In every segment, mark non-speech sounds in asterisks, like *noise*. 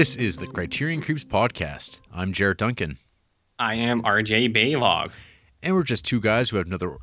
This is the Criterion Creeps podcast. I'm Jarrett Duncan, I am RJ Baylog. and we're just two guys who have another.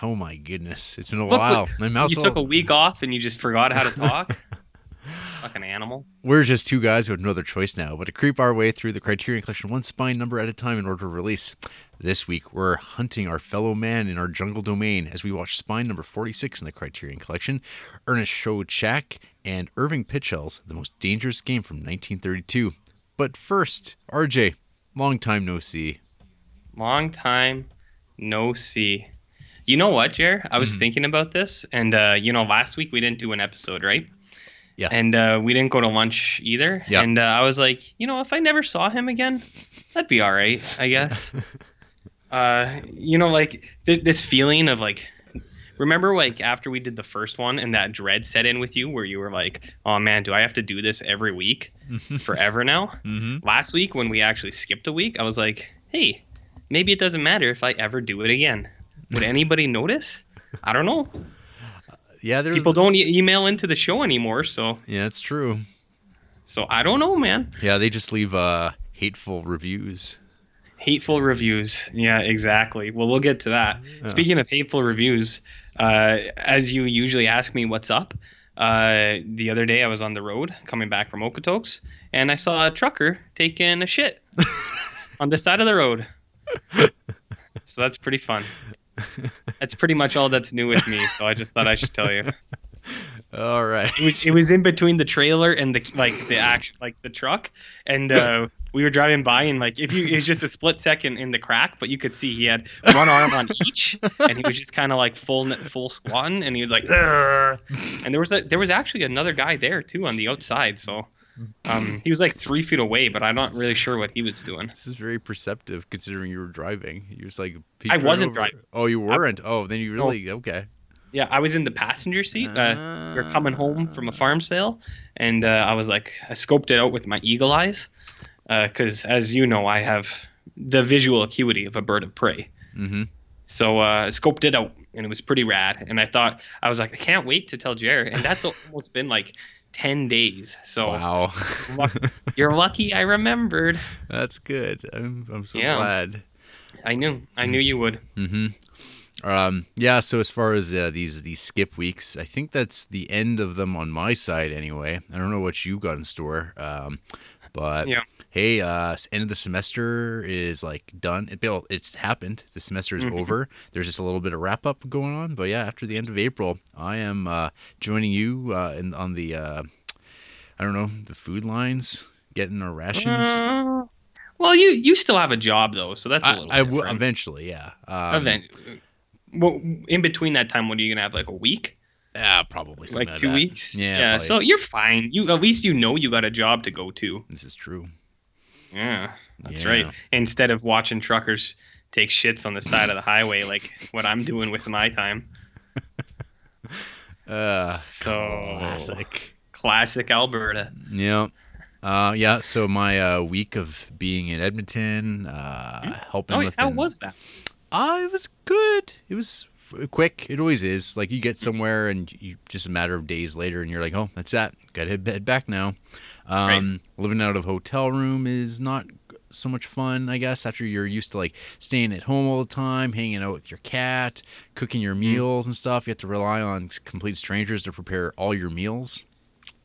Oh my goodness, it's been a Look, while. My mouth's you took a week off and you just forgot how to talk? *laughs* Fucking animal. We're just two guys who have no other choice now but to creep our way through the Criterion Collection one spine number at a time in order to release. This week, we're hunting our fellow man in our jungle domain as we watch spine number 46 in the Criterion Collection, Ernest Schoedsack and Irving Pichel's The Most Dangerous Game from 1932. But first, RJ, long time no see. Long time no see. You know what, Jer? I was Mhm. thinking about this, and uh, you know, last week we didn't do an episode, right? Yeah. And uh, we didn't go to lunch either. Yeah. And uh, I was like, you know, if I never saw him again, that'd be all right, I guess. *laughs* uh, you know, like th- this feeling of like, remember, like after we did the first one, and that dread set in with you, where you were like, oh man, do I have to do this every week *laughs* forever now? mm-hmm. last week when we actually skipped a week, I was like, hey, maybe it doesn't matter if I ever do it again. Would anybody notice? I don't know. Yeah, there's. People don't e- email into the show anymore, so Yeah, it's true. so I don't know, man. Yeah, they just leave uh, hateful reviews. Hateful reviews. Yeah, exactly. Well, we'll get to that. Yeah. Speaking of hateful reviews, uh, as you usually ask me what's up, uh, the other day I was on the road coming back from Okotoks, and I saw a trucker taking a shit *laughs* on the side of the road. So that's pretty fun. That's pretty much all that's new with me. So I just thought I should tell you. All right. It was it was in between the trailer and the like the action like the truck, and uh, we were driving by and like if you it was just a split second in the crack, but you could see he had one arm on each, and he was just kind of like full full squatting, and he was like, "Ugh." and there was a there was actually another guy there too on the outside, so. Um, he was like three feet away, but I'm not really sure what he was doing. This is very perceptive considering you were driving. You was like. I wasn't over- driving. Oh, you weren't. Oh, then you really okay. Yeah, I was in the passenger seat. Uh, we are coming home from a farm sale, and uh, I was like, I scoped it out with my eagle eyes, because as you know, I have the visual acuity of a bird of prey. Mm-hmm. So uh, I scoped it out, and it was pretty rad. And I thought, I was like, I can't wait to tell Jared. And that's *laughs* almost been like ten days. So Wow. you're lucky I remembered. That's good. I'm, I'm so Yeah. glad. I knew, I knew you would. Mm-hmm. Um, yeah. So as far as uh, these these skip weeks, I think that's the end of them on my side anyway. I don't know what you got in store. Um, but Yeah. Hey, uh, end of the semester is like done. It, it's happened. The semester is Mhm. over. There's just a little bit of wrap up going on. But yeah, after the end of April, I am uh, joining you uh, in on the uh, I don't know the food lines, getting our rations. Uh, well, you you still have a job though, so that's a I, little. I will eventually. Yeah. Um, event. Well, in between that time, what are you gonna have? Like a week, Yeah, probably something like like two that. weeks? Yeah, Yeah. So you're fine. You at least you know you got a job to go to. This is true. Yeah, that's Yeah. right. Instead of watching truckers take shits on the side of the highway, like what I'm doing with my time. *laughs* Uh, So- classic. Classic Alberta. Yeah. Uh, yeah. So my uh, week of being in Edmonton, uh, helping Oh, with how was that? Uh, it was good. It was quick. It always is. Like you get somewhere and you just a matter of days later, and you're like, oh, that's that. Got to head, head back now. Um, Living out of a hotel room is not so much fun, I guess. After you're used to like staying at home all the time, hanging out with your cat, cooking your meals and stuff, you have to rely on complete strangers to prepare all your meals.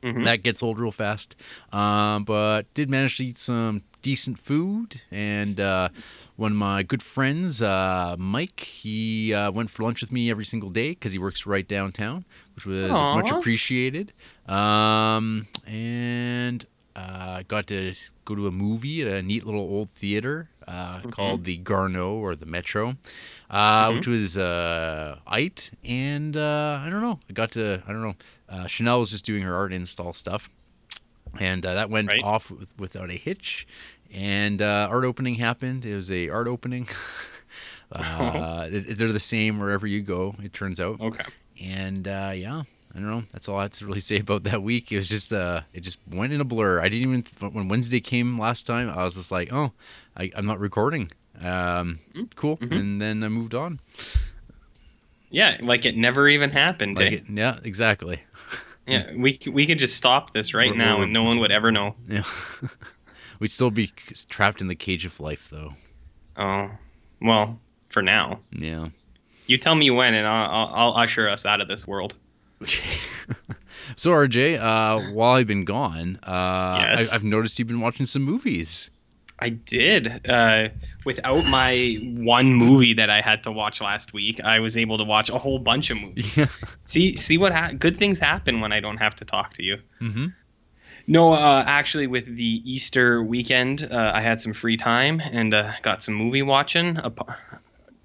Mhm. That gets old real fast. Um, but did manage to eat some decent food. And uh, one of my good friends, uh, Mike, he uh, went for lunch with me every single day because he works right downtown, which was much appreciated. Um, and uh, got to go to a movie at a neat little old theater uh, called the Garneau or the Metro, uh, Mhm. which was uh, it. And uh, I don't know. I got to, I don't know. Uh, Chanel was just doing her art install stuff. And uh, that went Right. off with, without a hitch. And uh, art opening happened. It was a art opening. *laughs* uh, it- they're the same wherever you go. It turns out. Okay. And uh, yeah, I don't know. That's all I have to really *laughs* say about that week. It was just uh, it just went in a blur. I didn't even when Wednesday came last time. I was just like, oh, I, I'm not recording. Um, cool. Mhm. And then I moved on. Yeah, like it never even happened. Like eh? it, yeah, exactly. *laughs* Yeah, we we could just stop this right We're- now, we're- and no one would ever know. Yeah. We'd still be trapped in the cage of life, though. Oh, well, for now. Yeah. You tell me when, and I'll, I'll, I'll usher us out of this world. Okay. *laughs* so RJ, uh, while I've been gone, uh, Yes. I, I've noticed you've been watching some movies. I did. Uh, without my one movie that I had to watch last week, I was able to watch a whole bunch of movies. *laughs* Yeah. See, see what ha- good things happen when I don't have to talk to you. Mm-hmm. No, uh, actually, with the Easter weekend, uh, I had some free time and uh, got some movie watching, ap-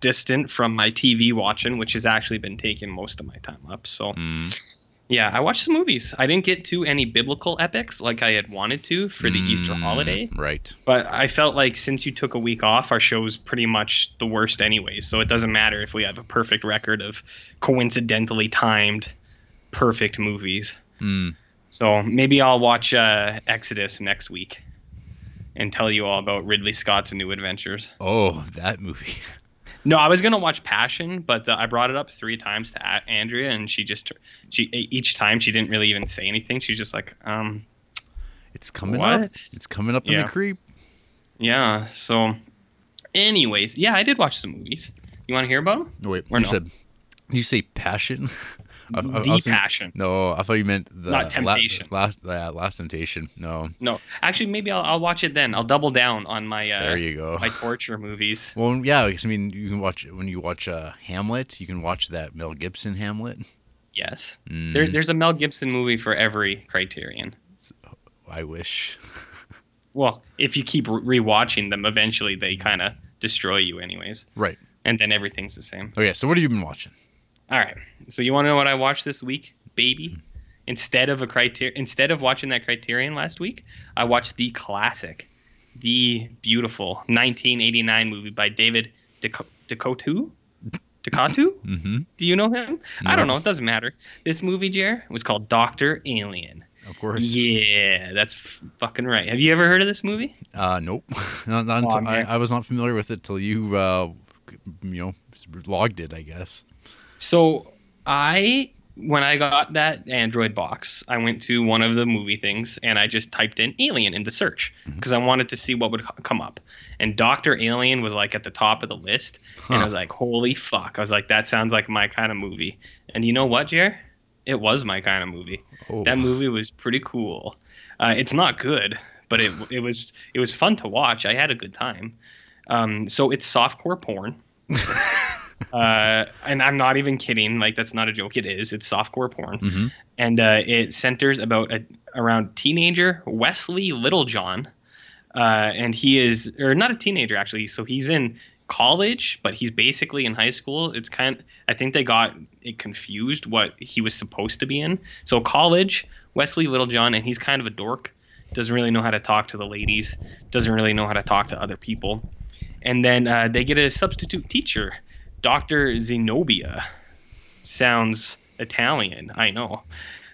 distant from my TV watching, which has actually been taking most of my time up. So, Mm. yeah, I watched some movies. I didn't get to any biblical epics like I had wanted to for the Easter Mm, holiday, Right. but I felt like since you took a week off, our show's pretty much the worst anyway. So it doesn't matter if we have a perfect record of coincidentally timed perfect movies. Mm. So maybe I'll watch uh, Exodus next week and tell you all about Ridley Scott's New Adventures. Oh, that movie. *laughs* No, I was gonna watch Passion, but uh, I brought it up three times to A- Andrea, and she just she each time she didn't really even say anything. She's just like, um, It's coming up. It's coming up in the creep. yeah. So, anyways, yeah, I did watch some movies. You want to hear about them? Wait, Or you no? said you say passion? *laughs* I- I- I the was thinking- Passion. No, I thought you meant the Not la- Temptation. last, uh, last temptation. No, No, actually, maybe I'll, I'll watch it then. I'll double down on my uh, there you go. *laughs* my torture movies. Well, yeah, 'cause, I mean, you can watch when you watch uh, Hamlet. You can watch that Mel Gibson Hamlet. Yes, Mm, there, there's a Mel Gibson movie for every criterion. I wish. *laughs* Well, if you keep rewatching them, eventually they kind of destroy you, anyways, Right. and then everything's the same. Okay, so what have you been watching? All right. So you want to know what I watched this week, baby? Instead of a criteria, instead of watching that Criterion last week, I watched the classic, the beautiful 1989 movie by David Deco- DeCoteau. DeCoteau? Mm-hmm. Do you know him? I don't know. It doesn't matter. This movie, Jer, was called Doctor Alien. Of course. Yeah, that's f- fucking right. Have you ever heard of this movie? Uh, nope. *laughs* not, not Oh, until, I. I was not familiar with it till you, uh, you know, logged it. I guess. So I when I got that Android box, I went to one of the movie things and I just typed in alien into search because I wanted to see what would come up. And Doctor Alien was like at the top of the list, and I was like, "Holy fuck!" I was like, "That sounds like my kind of movie." And you know what, Jer? It was my kind of movie. Oh. That movie was pretty cool. Uh, it's not good, but it it was it was fun to watch. I had a good time. Um, so it's softcore porn. *laughs* uh, and I'm not even kidding. Like that's not a joke. It is. It's softcore porn, hmm and uh, it centers about a, around teenager Wesley Littlejohn, uh, and he is or not a teenager actually. So he's in college, but he's basically in high school. It's kind. I think they got it confused what he was supposed to be in. So college, Wesley Littlejohn, and he's kind of a dork. Doesn't really know how to talk to the ladies. Doesn't really know how to talk to other people. And then uh, they get a substitute teacher, Dr. Xenobia. Sounds Italian, I know.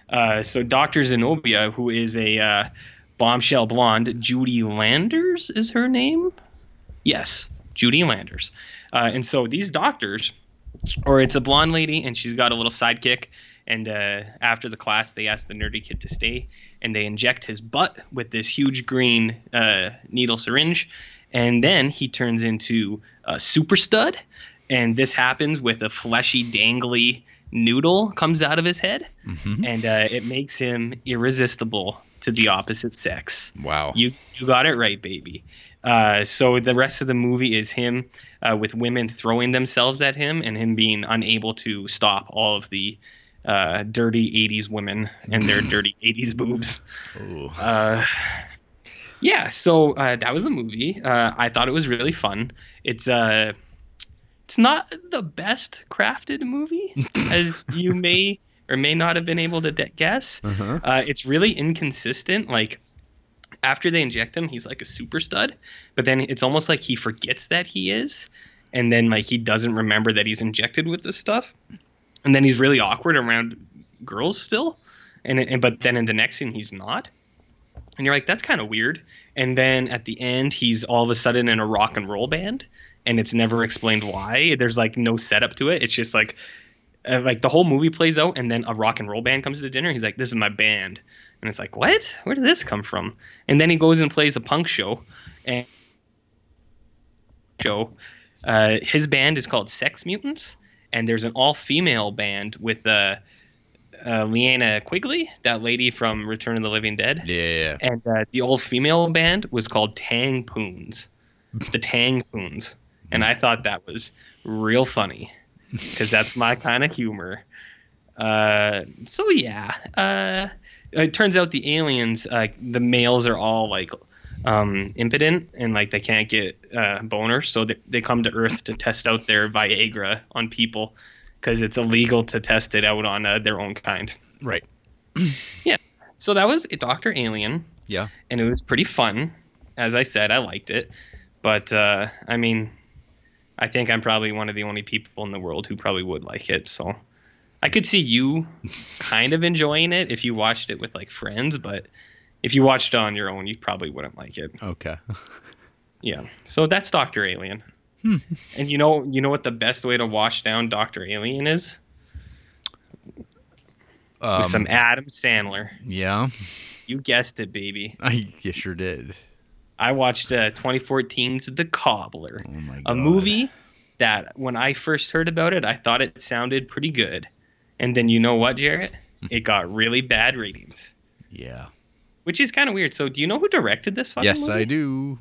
Uh, so Dr. Xenobia, who is a uh, bombshell blonde, Judy Landers is her name? Yes, Judy Landers. Uh, and so these doctors, or it's a blonde lady and she's got a little sidekick. And uh, after the class, they ask the nerdy kid to stay, and they inject his butt with this huge green uh, needle syringe, and then he turns into a super stud. And this happens with a fleshy, dangly noodle comes out of his head, hmm and uh, it makes him irresistible to the opposite sex. Wow. You you got it right, baby. Uh, so the rest of the movie is him uh, with women throwing themselves at him and him being unable to stop all of the uh, dirty 80s women and their *clears throat* dirty 80s boobs. Uh, yeah, so uh, that was the movie. Uh, I thought it was really fun. It's uh, it's not the best crafted movie, *laughs* as you may or may not have been able to de- guess. Uh-huh. Uh, it's really inconsistent. Like after they inject him, he's like a super stud, but then it's almost like he forgets that he is, and then like he doesn't remember that he's injected with this stuff, and then he's really awkward around girls still, and, and but then in the next scene he's not, and you're like that's kind of weird. And then at the end, he's all of a sudden in a rock and roll band, and it's never explained why. There's like no setup to it. It's just like uh, like the whole movie plays out, and then a rock and roll band comes to dinner. He's like, "This is my band," and it's like, "What? Where did this come from?" And then he goes and plays a punk show, and show. Uh, his band is called Sex Mutants, and there's an all-female band with uh, uh, Linnea Quigley, that lady from Return of the Living Dead. Yeah, yeah, yeah. And uh, the all-female band was called Tang Poons, the Tang Poons, and I thought that was real funny because that's my *laughs* kind of humor. Uh, so yeah, uh, it turns out the aliens, uh, the males are all like um, impotent and like they can't get uh, boners, so they, they come to Earth to test out their Viagra on people because it's illegal to test it out on uh, their own kind. Right. *clears throat* Yeah. So that was Doctor Alien. Yeah. and it was pretty fun. As I said, I liked it, but uh, I mean, I think I'm probably one of the only people in the world who probably would like it. So I could see you *laughs* kind of enjoying it if you watched it with like friends, but if you watched it on your own, you probably wouldn't like it. Okay. *laughs* Yeah. So that's Doctor Alien. And you know, you know what the best way to wash down Doctor Alien is? Um, With some Adam Sandler. yeah. You guessed it, baby. I you sure did. I watched uh, 2014's The Cobbler. Oh my god. a movie that when I first heard about it, I thought it sounded pretty good. And then you know what, Jarrett? It got really bad ratings, Yeah. which is kind of weird. So, do you know who directed this fucking Yes, movie? I do.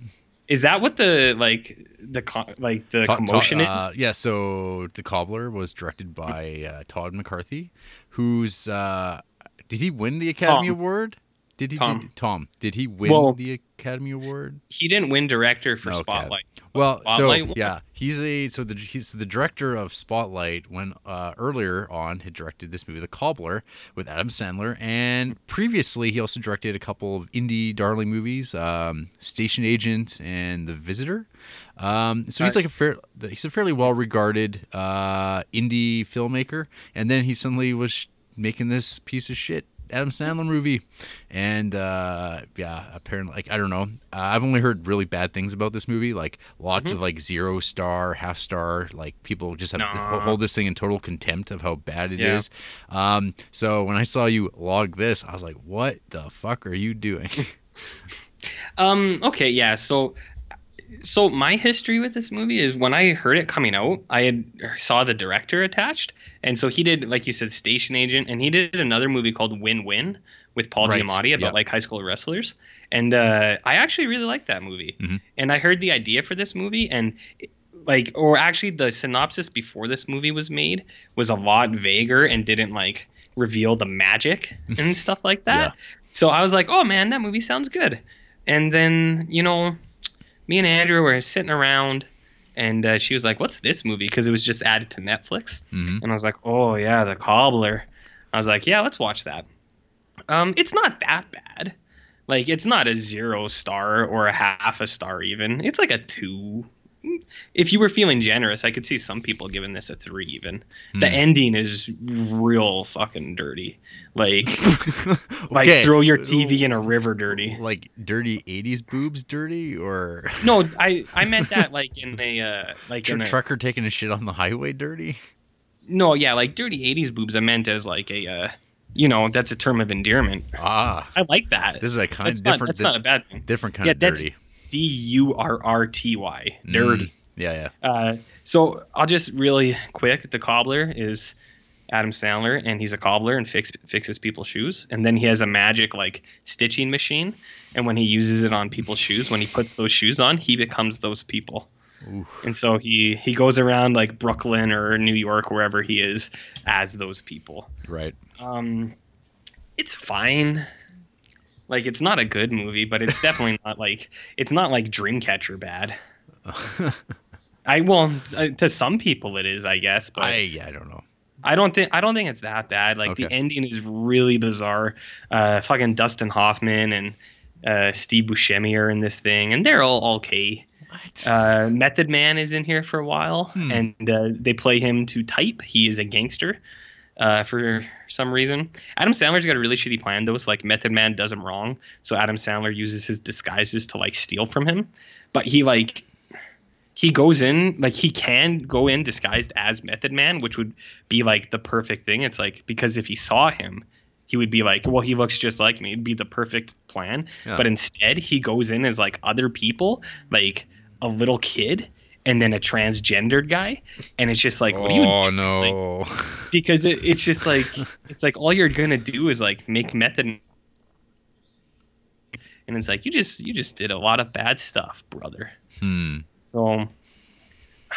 Is that what the like the like the Todd- Todd- commotion uh, is? yeah, so The Cobbler was directed by uh, Todd McCarthy, who's uh, did he win the Academy. Award? Did he Tom. Did, Tom? Did he win Well- the Academy Award? He didn't win director for Okay. Spotlight. Well, Spotlight so yeah, he's a so the he's the director of Spotlight. When uh, earlier on had directed this movie, The Cobbler, with Adam Sandler, and previously he also directed a couple of indie darling movies, um, Station Agent and The Visitor. Um, so he's like a fair, he's a fairly well regarded uh, indie filmmaker, and then he suddenly was sh- making this piece of shit. Adam Sandler movie, and uh, yeah, apparently, like I don't know, uh, I've only heard really bad things about this movie. Like lots of like zero star, half star. Like people just have Nah. hold this thing in total contempt of how bad it is. Yeah. Um, so when I saw you log this, I was like, "What the fuck are you doing?" *laughs* Um. Okay. Yeah. So, so my history with this movie is when I heard it coming out, I had saw the director attached, and so he did, like you said, Station Agent, and he did another movie called Win Win with Paul Right, Giamatti about yeah. like high school wrestlers, and uh, I actually really liked that movie. Mhm. And I heard the idea for this movie, and like, or actually, the synopsis before this movie was made was a lot vaguer and didn't like reveal the magic *laughs* and stuff like that. Yeah. So I was like, oh man, that movie sounds good. And then, you know, me and Andrew were sitting around and uh, she was like, what's this movie? Because it was just added to Netflix. Mhm. And I was like, oh yeah, The Cobbler. I was like, yeah, let's watch that. Um, it's not that bad. Like, it's not a zero star or a half a star even. It's like a two. If you were feeling generous, I could see some people giving this a three even. The Hmm. ending is real fucking dirty. Like, *laughs* like Okay. throw your TV in a river dirty. like dirty '80s boobs, dirty or No, I I meant that like in a uh, like tr- in a, trucker taking a shit on the highway, dirty. no, yeah, like dirty '80s boobs. I meant as like a uh, you know that's a term of endearment. Ah, I like that. this is a kind that's of not different. that's not a bad thing. different kind Yeah, of that's- dirty. D U R R T Y dirty. Mm, yeah, yeah. Uh, so I'll just really quick. The cobbler is Adam Sandler, and he's a cobbler and fix, fixes people's shoes. And then he has a magic like stitching machine, and when he uses it on people's shoes, when he puts those shoes on, he becomes those people. Oof. And so he he goes around like Brooklyn or New York, wherever he is, as those people. Right. Um, it's fine. Like it's not a good movie, but it's definitely *laughs* not like it's not like Dreamcatcher bad. *laughs* I well, uh, to some people it is, I guess, but I I, yeah, I don't know. I don't think I don't think it's that bad. Like the ending is really bizarre. Uh, fucking Dustin Hoffman and uh, Steve Buscemi are in this thing, and they're all okay. What? Uh, Method Man is in here for a while, Hmm. and uh, they play him to type. He is a gangster uh, for some reason. Adam Sandler's got a really shitty plan, though. So, like, Method Man does him wrong. So, Adam Sandler uses his disguises to, like, steal from him. But he, like, he goes in like he can go in disguised as Method Man, which would be like the perfect thing. It's like because if he saw him, he would be like, well, he looks just like me. It'd be the perfect plan. Yeah. But instead, he goes in as like other people, like a little kid and then a transgendered guy, and it's just like, what do you oh do? no. because it, it's just *laughs* like it's like all you're gonna do is like make method and it's like you just you just did a lot of bad stuff brother hmm. so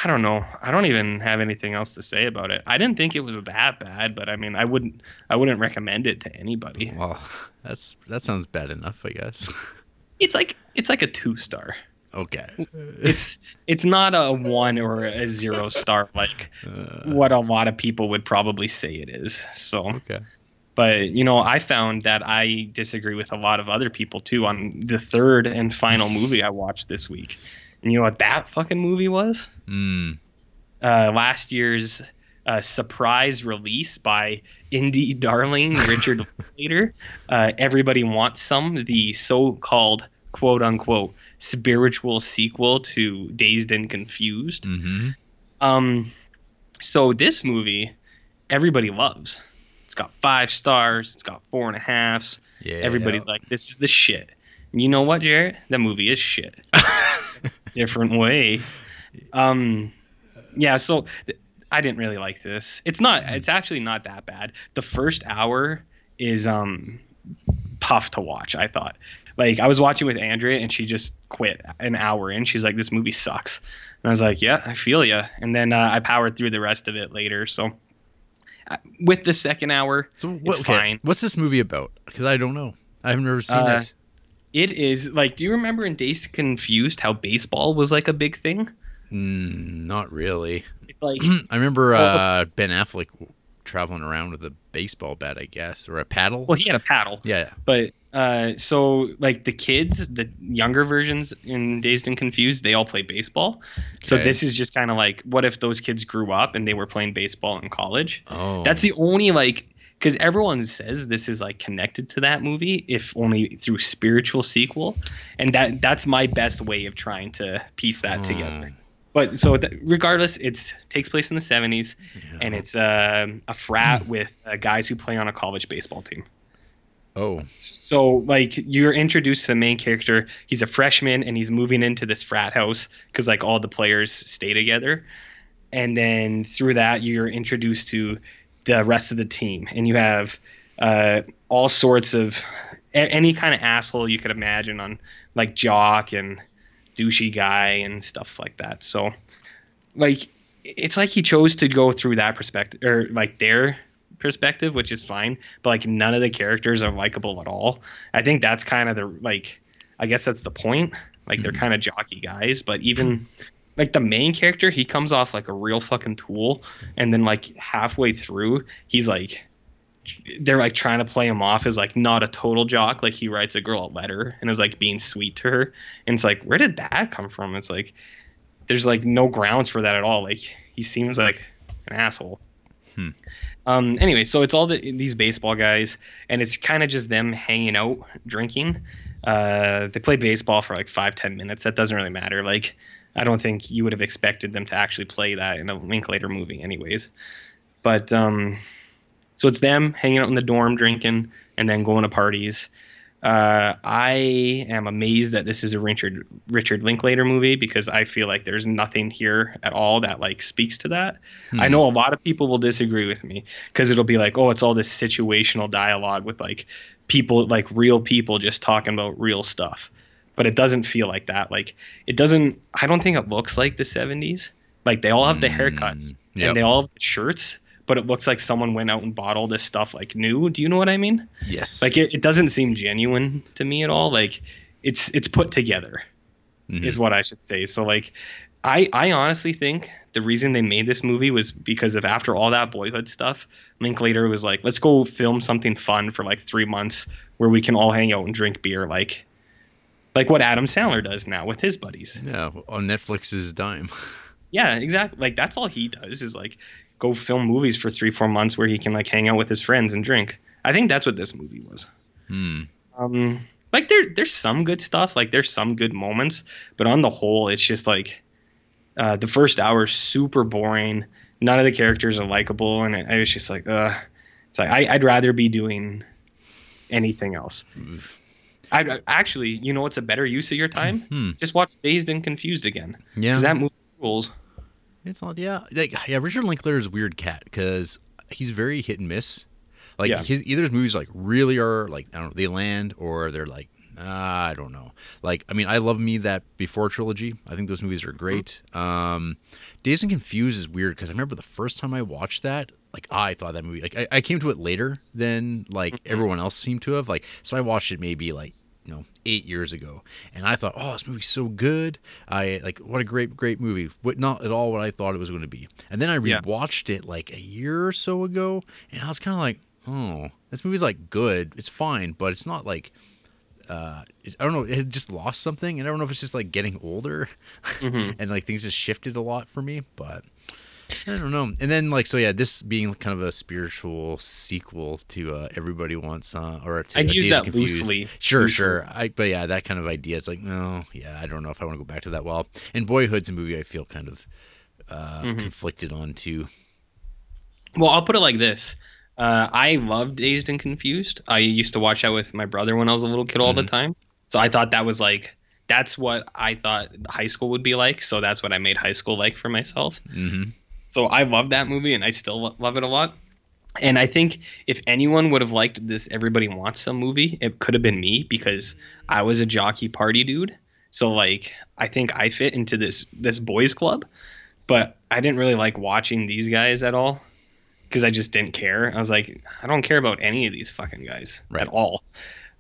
i don't know i don't even have anything else to say about it i didn't think it was that bad but i mean i wouldn't i wouldn't recommend it to anybody Well, *laughs* that's that sounds bad enough, I guess. *laughs* it's like it's like a two star Okay. it's it's not a one or a zero star like Uh, what a lot of people would probably say it is so okay. But you know, I found that I disagree with a lot of other people too on the third and final movie I watched this week. And you know what that fucking movie was? Mm. Uh, last year's uh, surprise release by indie darling Richard *laughs* Linklater. Uh, Everybody wants some. The so-called quote unquote spiritual sequel to Dazed and Confused. hmm Um, so this movie, everybody loves. It's got five stars. It's got four and a halves. Yeah. Everybody's like, "This is the shit." And you know what, Jarrett? That movie is shit. *laughs* Different way. Um, yeah. So th- I didn't really like this. It's not. It's actually not that bad. The first hour is um tough to watch. I thought. Like I was watching with Andrea and she just quit an hour in. She's like, "This movie sucks," and I was like, "Yeah, I feel you." And then uh, I powered through the rest of it later. So uh, with the second hour, So what, it's okay, fine. What's this movie about? Because I don't know. I've never seen Uh, it. it is like. Do you remember in Days Confused how baseball was like a big thing? Mm, not really. It's like *clears throat* I remember Well, uh, Ben Affleck traveling around with a baseball bat, I guess, or a paddle. well, he had a paddle, yeah. but uh, so like the kids, the younger versions in Dazed and Confused, they all play baseball. So this is just kind of like, what if those kids grew up and they were playing baseball in college? Oh. That's the only like because everyone says this is like connected to that movie, if only through spiritual sequel, and that that's my best way of trying to piece that together. But so th- regardless, it takes place in the '70s, Yeah. and it's um a frat with uh, guys who play on a college baseball team. Oh. So like you're introduced to the main character. He's a freshman and he's moving into this frat house because like all the players stay together. And then through that you're introduced to the rest of the team, and you have uh, all sorts of a- any kind of asshole you could imagine on like jock and douchey guy and stuff like that. So like it's like he chose to go through that perspective or like their perspective, which is fine. But like none of the characters are likable at all. I think that's kind of the like I guess that's the point. Like they're mm-hmm. kind of jockey guys, but even like the main character, he comes off like a real fucking tool, and then like halfway through, he's like they're like trying to play him off as like not a total jock. Like he writes a girl a letter and is like being sweet to her, and it's like where did that come from? It's like there's like no grounds for that at all. Like he seems like an asshole. Hmm. Um. Anyway, so it's all the, these baseball guys, and it's kind of just them hanging out, drinking. Uh, they play baseball for like five, ten minutes. That doesn't really matter. Like, I don't think you would have expected them to actually play that in a Linklater movie, anyways. But um, so it's them hanging out in the dorm, drinking, and then going to parties. Uh, I am amazed that this is a Richard Richard Linklater movie because I feel like there's nothing here at all that like speaks to that. I know a lot of people will disagree with me because it'll be like, oh, it's all this situational dialogue with like people, like real people just talking about real stuff. But it doesn't feel like that. Like it doesn't. I don't think it looks like the '70s. Like they all have the haircuts yep. and they all have the shirts, but it looks like someone went out and bought all this stuff like new. Do you know what I mean? Yes. Like it, it doesn't seem genuine to me at all. Like it's it's put together Mhm. is what I should say. So like I I honestly think the reason they made this movie was because of after all that boyhood stuff, Linklater was like, let's go film something fun for like three months where we can all hang out and drink beer like like what Adam Sandler does now with his buddies. yeah, on Netflix's dime. *laughs* Yeah, exactly. Like that's all he does is like go film movies for three, four months where he can like hang out with his friends and drink. I think that's what this movie was. Hmm. Um, like there, there's some good stuff. Like there's some good moments, but on the whole, it's just like Uh, the first hour is super boring. None of the characters are likable, and I was just like, uh, it's like I, I'd rather be doing anything else. I actually, you know, what's a better use of your time? Hmm. Just watch Dazed and Confused again. Yeah. Because that movie rules. It's all yeah. Like yeah, Richard Linklater is a weird cat because he's very hit and miss. Like Yeah. his either his movies like really are like I don't know they land or they're like ah, I don't know. Like I mean I love me that before trilogy. I think those movies are great. Um, Dazed and Confused is weird because I remember the first time I watched that. Like I thought that movie like I, I came to it later than like everyone else seemed to have like so I watched it maybe like you know eight years ago. And i thought oh this movie's so good. I like what a great great movie. What not at all what i thought it was going to be. And then i Yeah. rewatched it like a year or so ago and i was kind of like oh this movie's like good. It's fine but it's not like uh i don't know it just lost something and i don't know if it's just like getting older *laughs* and like things just shifted a lot for me but I don't know. And then like so yeah, this being kind of a spiritual sequel to uh, Everybody Wants uh, or to I'd uh, use and that Confused. loosely. Sure, Loosely. sure. I but yeah, that kind of idea is like no, yeah, I don't know if I want to go back to that. Well, and Boyhood's a movie I feel kind of uh, Mm-hmm. conflicted on too. Well, I'll put it like this. Uh, I love Dazed and Confused. I used to watch that with my brother when I was a little kid all the time. So I thought that was like, that's what I thought high school would be like. So that's what I made high school like for myself. hmm So I love that movie and I still lo- love it a lot. And I think if anyone would have liked this Everybody Wants Some movie, it could have been me because I was a jockey party dude. So like I think I fit into this this boys club, but I didn't really like watching these guys at all because I just didn't care. I was like I don't care about any of these fucking guys Right. at all.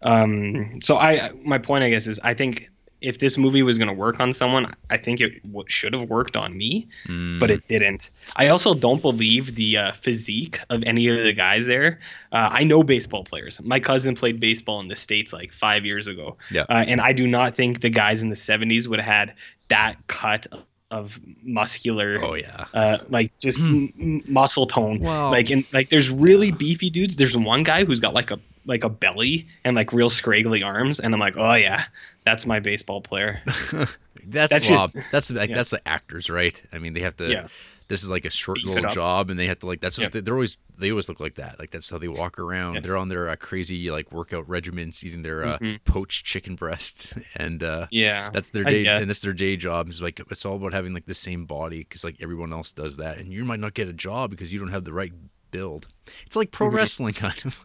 Um so I my point I guess is I think if this movie was going to work on someone, I think it w- should have worked on me Mm. but it didn't. I also don't believe the uh, physique of any of the guys there. Uh, I know baseball players. My cousin played baseball in the states like five years ago, Yeah. uh, and I do not think the guys in the '70s would have had that cut of muscular. oh yeah. Uh, like just m- m- muscle tone, Well- like and like there's really beefy dudes. There's one guy who's got like a like a belly and like real scraggly arms, and I'm like, oh yeah, that's my baseball player. *laughs* That's, That's just- that's like yeah. that's the actors, right? I mean, they have to. Yeah. This is like a short Beef little job, and they have to like. That's just Yeah. they're always they always look like that. Like that's how they walk around. They're on their uh, crazy like workout regimens, eating their uh, Mhm. poached chicken breast, *laughs* and uh, Yeah, that's their day. And that's their day job. It's like it's all about having like the same body because like everyone else does that, and you might not get a job because you don't have the right build. It's like pro Mhm. wrestling *laughs* kind of.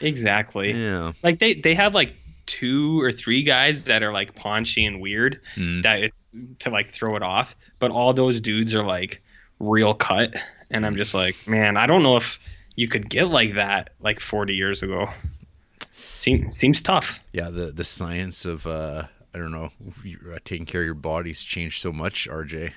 Exactly. yeah. like they they have like two or three guys that are like paunchy and weird Mm. that it's to like throw it off but all those dudes are like real cut and i'm just like man i don't know if you could get like that like 40 years ago Seem, seems tough yeah the the science of uh i don't know uh, taking care of your body's changed so much rj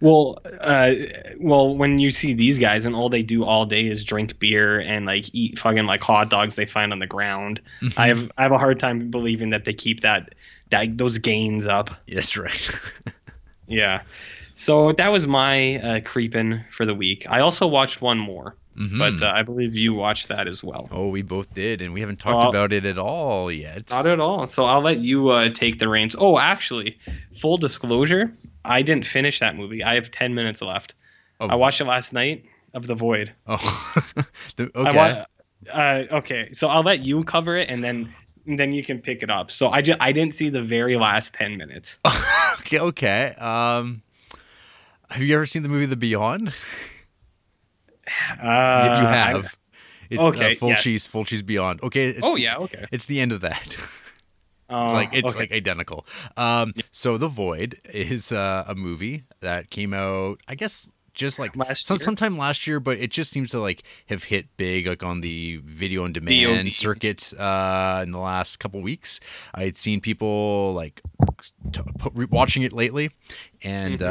well uh well when you see these guys and all they do all day is drink beer and like eat fucking like hot dogs they find on the ground i have i have a hard time believing that they keep that that those gains up yes right *laughs* Yeah. So that was my uh, creeping for the week. I also watched one more, Mhm. but uh, I believe you watched that as well. oh we both did and we haven't talked Uh, about it at all yet Not at all. So I'll let you uh, take the reins. Oh, actually, full disclosure, I didn't finish that movie. I have 10 minutes left. Oh. I watched it last night of The Void. oh *laughs* The- okay wa- uh, okay, so I'll let you cover it and then and then you can pick it up. So I just I didn't see the very last 10 minutes. *laughs* okay okay um have you ever seen the movie the beyond *laughs* Uh, you have it's uh, okay, full yes. cheese full cheese beyond okay it's oh yeah, okay. it's the end of that Uh, like it's okay. like identical. Um, so the Void is uh, a movie that came out, I guess, just like Last some sometime last year, but it just seems to like have hit big like on the video on demand VOD. circuit uh, in the last couple weeks. I had seen people like t- watching it lately, and Mm-hmm.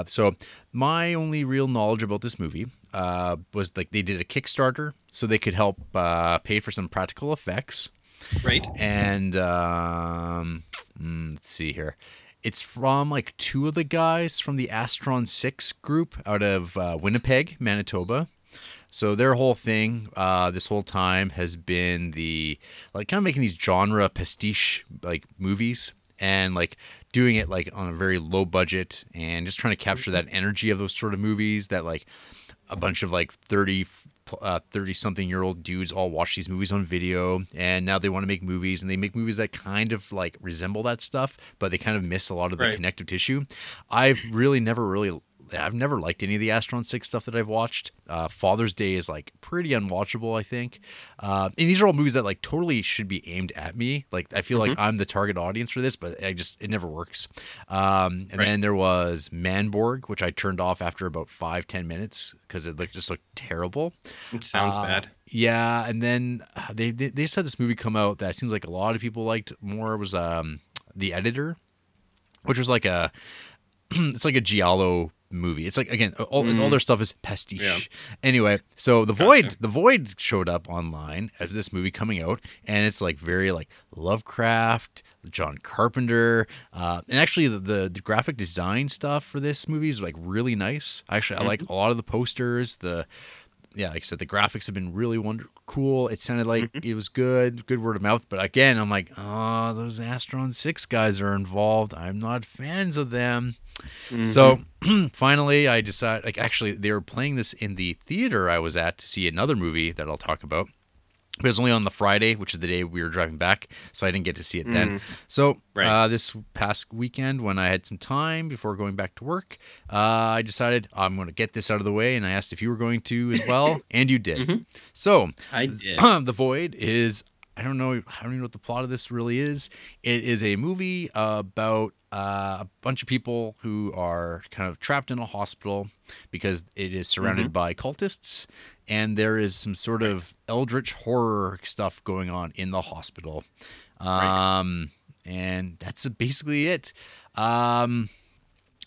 uh, so my only real knowledge about this movie uh, was like they did a Kickstarter so they could help uh, pay for some practical effects right. and um, mm, let's see here. It's from like two of the guys from the Astron Six group out of uh, Winnipeg, Manitoba. So their whole thing, uh, this whole time, has been the like kind of making these genre pastiche like movies, and like doing it like on a very low budget and just trying to capture that energy of those sort of movies that like a bunch of like 30 uh, 30 something year old dudes all watch these movies on video and now they want to make movies and they make movies that kind of like resemble that stuff but they kind of miss a lot of the Right. connective tissue i've really never really I've never liked any of the Astron 6 stuff that I've watched. Uh, Father's Day is like pretty unwatchable, I think. Uh, and these are all movies that like totally should be aimed at me. Like I feel like I'm the target audience for this, but I just it never works. Um, and Right. then there was Manborg, which I turned off after about five ten minutes because it looked just looked terrible. It sounds Uh, bad. Yeah, and then uh, they, they they just had this movie come out that seems like a lot of people liked more was um the editor, which was like a *clears throat* it's like a giallo movie. It's like again all, all their stuff is pastiche. Mm. Yeah. Anyway, so the void the void showed up online as this movie coming out, and it's like very like Lovecraft, John Carpenter, uh, and actually the, the the graphic design stuff for this movie is like really nice. Actually, I like a lot of the posters. The yeah, like I said, the graphics have been really wonder cool. It sounded like mm-hmm. it was good, good word of mouth. But again, I'm like, oh, those Astron Six guys are involved. I'm not fans of them. So mm-hmm. *clears throat* finally, I decided. Like, actually, they were playing this in the theater I was at to see another movie that I'll talk about. But it was only on the Friday, which is the day we were driving back, so I didn't get to see it then. So Right. uh, this past weekend, when I had some time before going back to work, uh, I decided I'm going to get this out of the way, and I asked if you were going to as well, *coughs* and you did. So I did. *clears throat* the Void is I don't know I don't even know what the plot of this really is. It is a movie about uh, a bunch of people who are kind of trapped in a hospital because it is surrounded by cultists and there is some sort of eldritch horror stuff going on in the hospital. Um and that's basically it. Um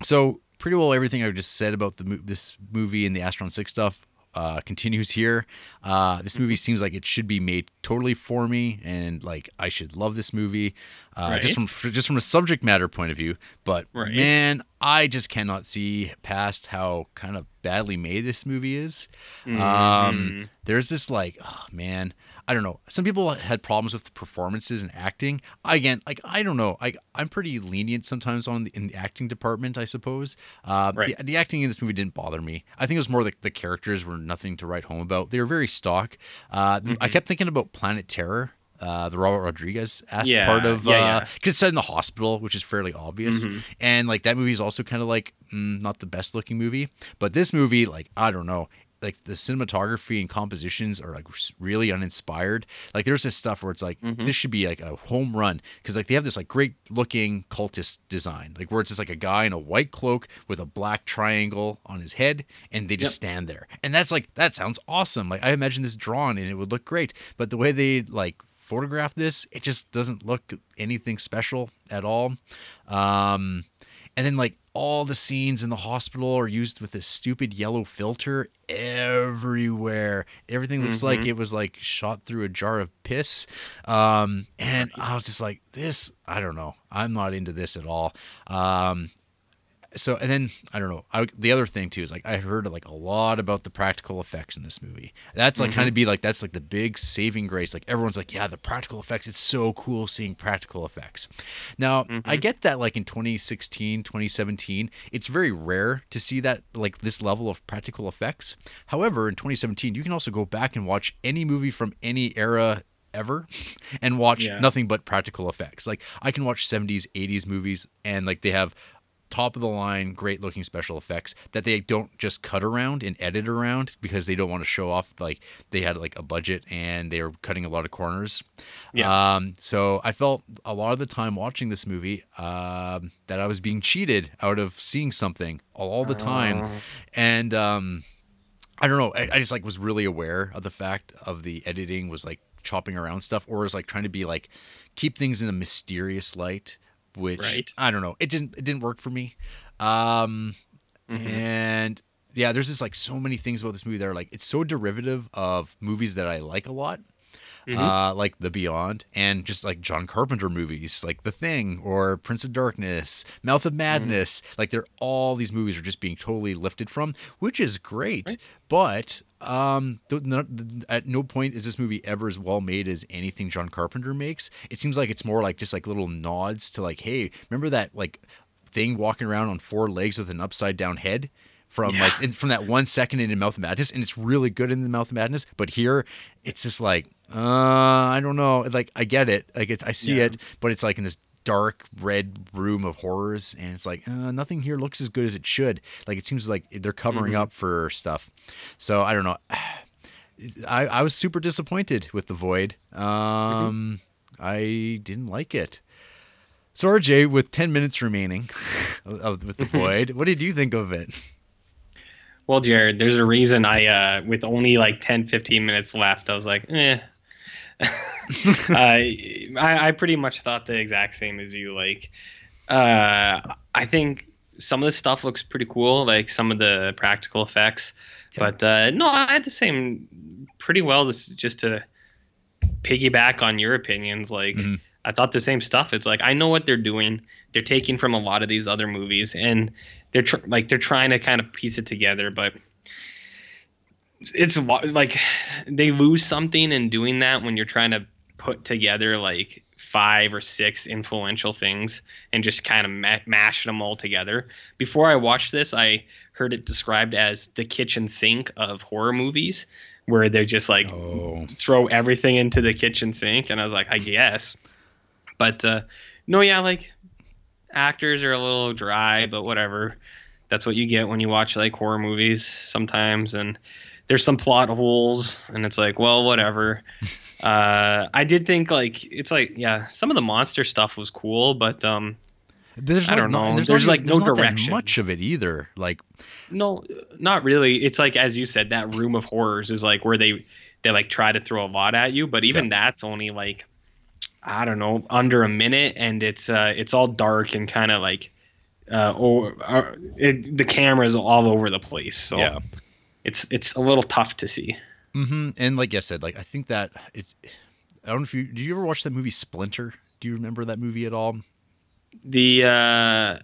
so pretty well everything I've just said about the this movie and the Astron Six stuff uh, continues here. Uh, this movie seems like it should be made totally for me, and like I should love this movie, uh, just from just from a subject matter point of view. But Right. man, I just cannot see past how kind of badly made this movie is. Mm-hmm. Um, there's this like, oh man, I don't know. Some people had problems with the performances and acting. Again, like I don't know. I I'm pretty lenient sometimes on the, in the acting department. I suppose. Uh, Right. the, the acting in this movie didn't bother me. I think it was more like the characters were nothing to write home about. They were very stock. Uh, Mm-hmm. I kept thinking about Planet Terror. Uh, the Robert Rodriguez Yeah, part of yeah, uh, yeah. because it's set in the hospital, which is fairly obvious. Mm-hmm. And like that movie is also kind of like mm, not the best looking movie, but this movie, like I don't know, like the cinematography and compositions are like really uninspired. Like there's this stuff where it's like Mm-hmm. this should be like a home run because like they have this like great looking cultist design, like where it's just like a guy in a white cloak with a black triangle on his head, and they just Yep. stand there, and that's like that sounds awesome. Like I imagine this drawn and it would look great, but the way they like photograph this, it just doesn't look anything special at all. Um, and then like all the scenes in the hospital are used with this stupid yellow filter everywhere. Everything looks like it was like shot through a jar of piss. Um, and I was just like, this, I don't know. I'm not into this at all. Um, so and then I don't know. I, the other thing too is like I heard like a lot about the practical effects in this movie. That's like kind of mm-hmm. be like that's like the big saving grace. Like everyone's like, yeah, the practical effects. It's so cool seeing practical effects. Now I mm-hmm. get that like in 2016, 2017, it's very rare to see that like this level of practical effects. However, in 2017, you can also go back and watch any movie from any era ever and watch Yeah. nothing but practical effects. Like I can watch 70s, 80s movies and like they have top of the line, great looking special effects that they don't just cut around and edit around because they don't want to show off like they had like a budget and they were cutting a lot of corners. Yeah. Um, so I felt a lot of the time watching this movie um, that I was being cheated out of seeing something all the time, and um, I don't know. I, I just like was really aware of the fact of the editing was like chopping around stuff or was like trying to be like keep things in a mysterious light, which Right. I don't know. It didn't it didn't work for me. Um and yeah, there's just like so many things about this movie that are like it's so derivative of movies that I like a lot. Uh, like The Beyond and just like John Carpenter movies, like The Thing or Prince of Darkness, Mouth of Madness. Like they're all these movies are just being totally lifted from, which is great. But um, th- no, th- at no point is this movie ever as well made as anything John Carpenter makes. It seems like it's more like just like little nods to like, hey, remember that like thing walking around on four legs with an upside down head? From Yeah. like in, from that one second in Mouth of Madness, and it's really good in the Mouth of Madness. But here, it's just like, uh, I don't know. Like I get it, like it's I see Yeah. it, but it's like in this dark red room of horrors, and it's like uh, nothing here looks as good as it should. Like it seems like they're covering Mm-hmm. up for stuff. So I don't know. *sighs* I, I was super disappointed with the void. Um, I didn't like it. So RJ, with ten minutes remaining *laughs* of, with the *laughs* void, what did you think of it? Well, Jared, there's a reason I, uh, with only like 10, 15 minutes left, I was like, eh. *laughs* I, I pretty much thought the exact same as you. Like, uh, I think some of the stuff looks pretty cool, like some of the practical effects. Yeah. But uh, no, I had the same pretty well. This just to piggyback on your opinions. Like, Mhm. I thought the same stuff. It's like I know what they're doing. They're taking from a lot of these other movies, and they're tr- like they're trying to kind of piece it together, but it's a lot like they lose something in doing that when you're trying to put together like five or six influential things and just kind of ma- mash them all together. Before I watched this, I heard it described as the kitchen sink of horror movies, where they're just like Oh, throw everything into the kitchen sink and i was like i guess. But uh no yeah like actors are a little dry but whatever. That's what you get when you watch like horror movies sometimes and there's some plot holes and it's like well whatever *laughs* uh i did think like it's like yeah some of the monster stuff was cool but um there's I like don't know. There's, There's, not like, even- no there's not that direction. much of it either. Like No, not really. It's like as you said, that room of horrors is like where they they like try to throw a lot at you, but even that's only like I don't know under a minute, and it's uh it's all dark and kind of like uh or uh, it, the camera's all over the place, so Yeah. It's it's a little tough to see. hmm And like I said, like I think that it's. I don't know if you did. You ever watch that movie Splinter? Do you remember that movie at all? The uh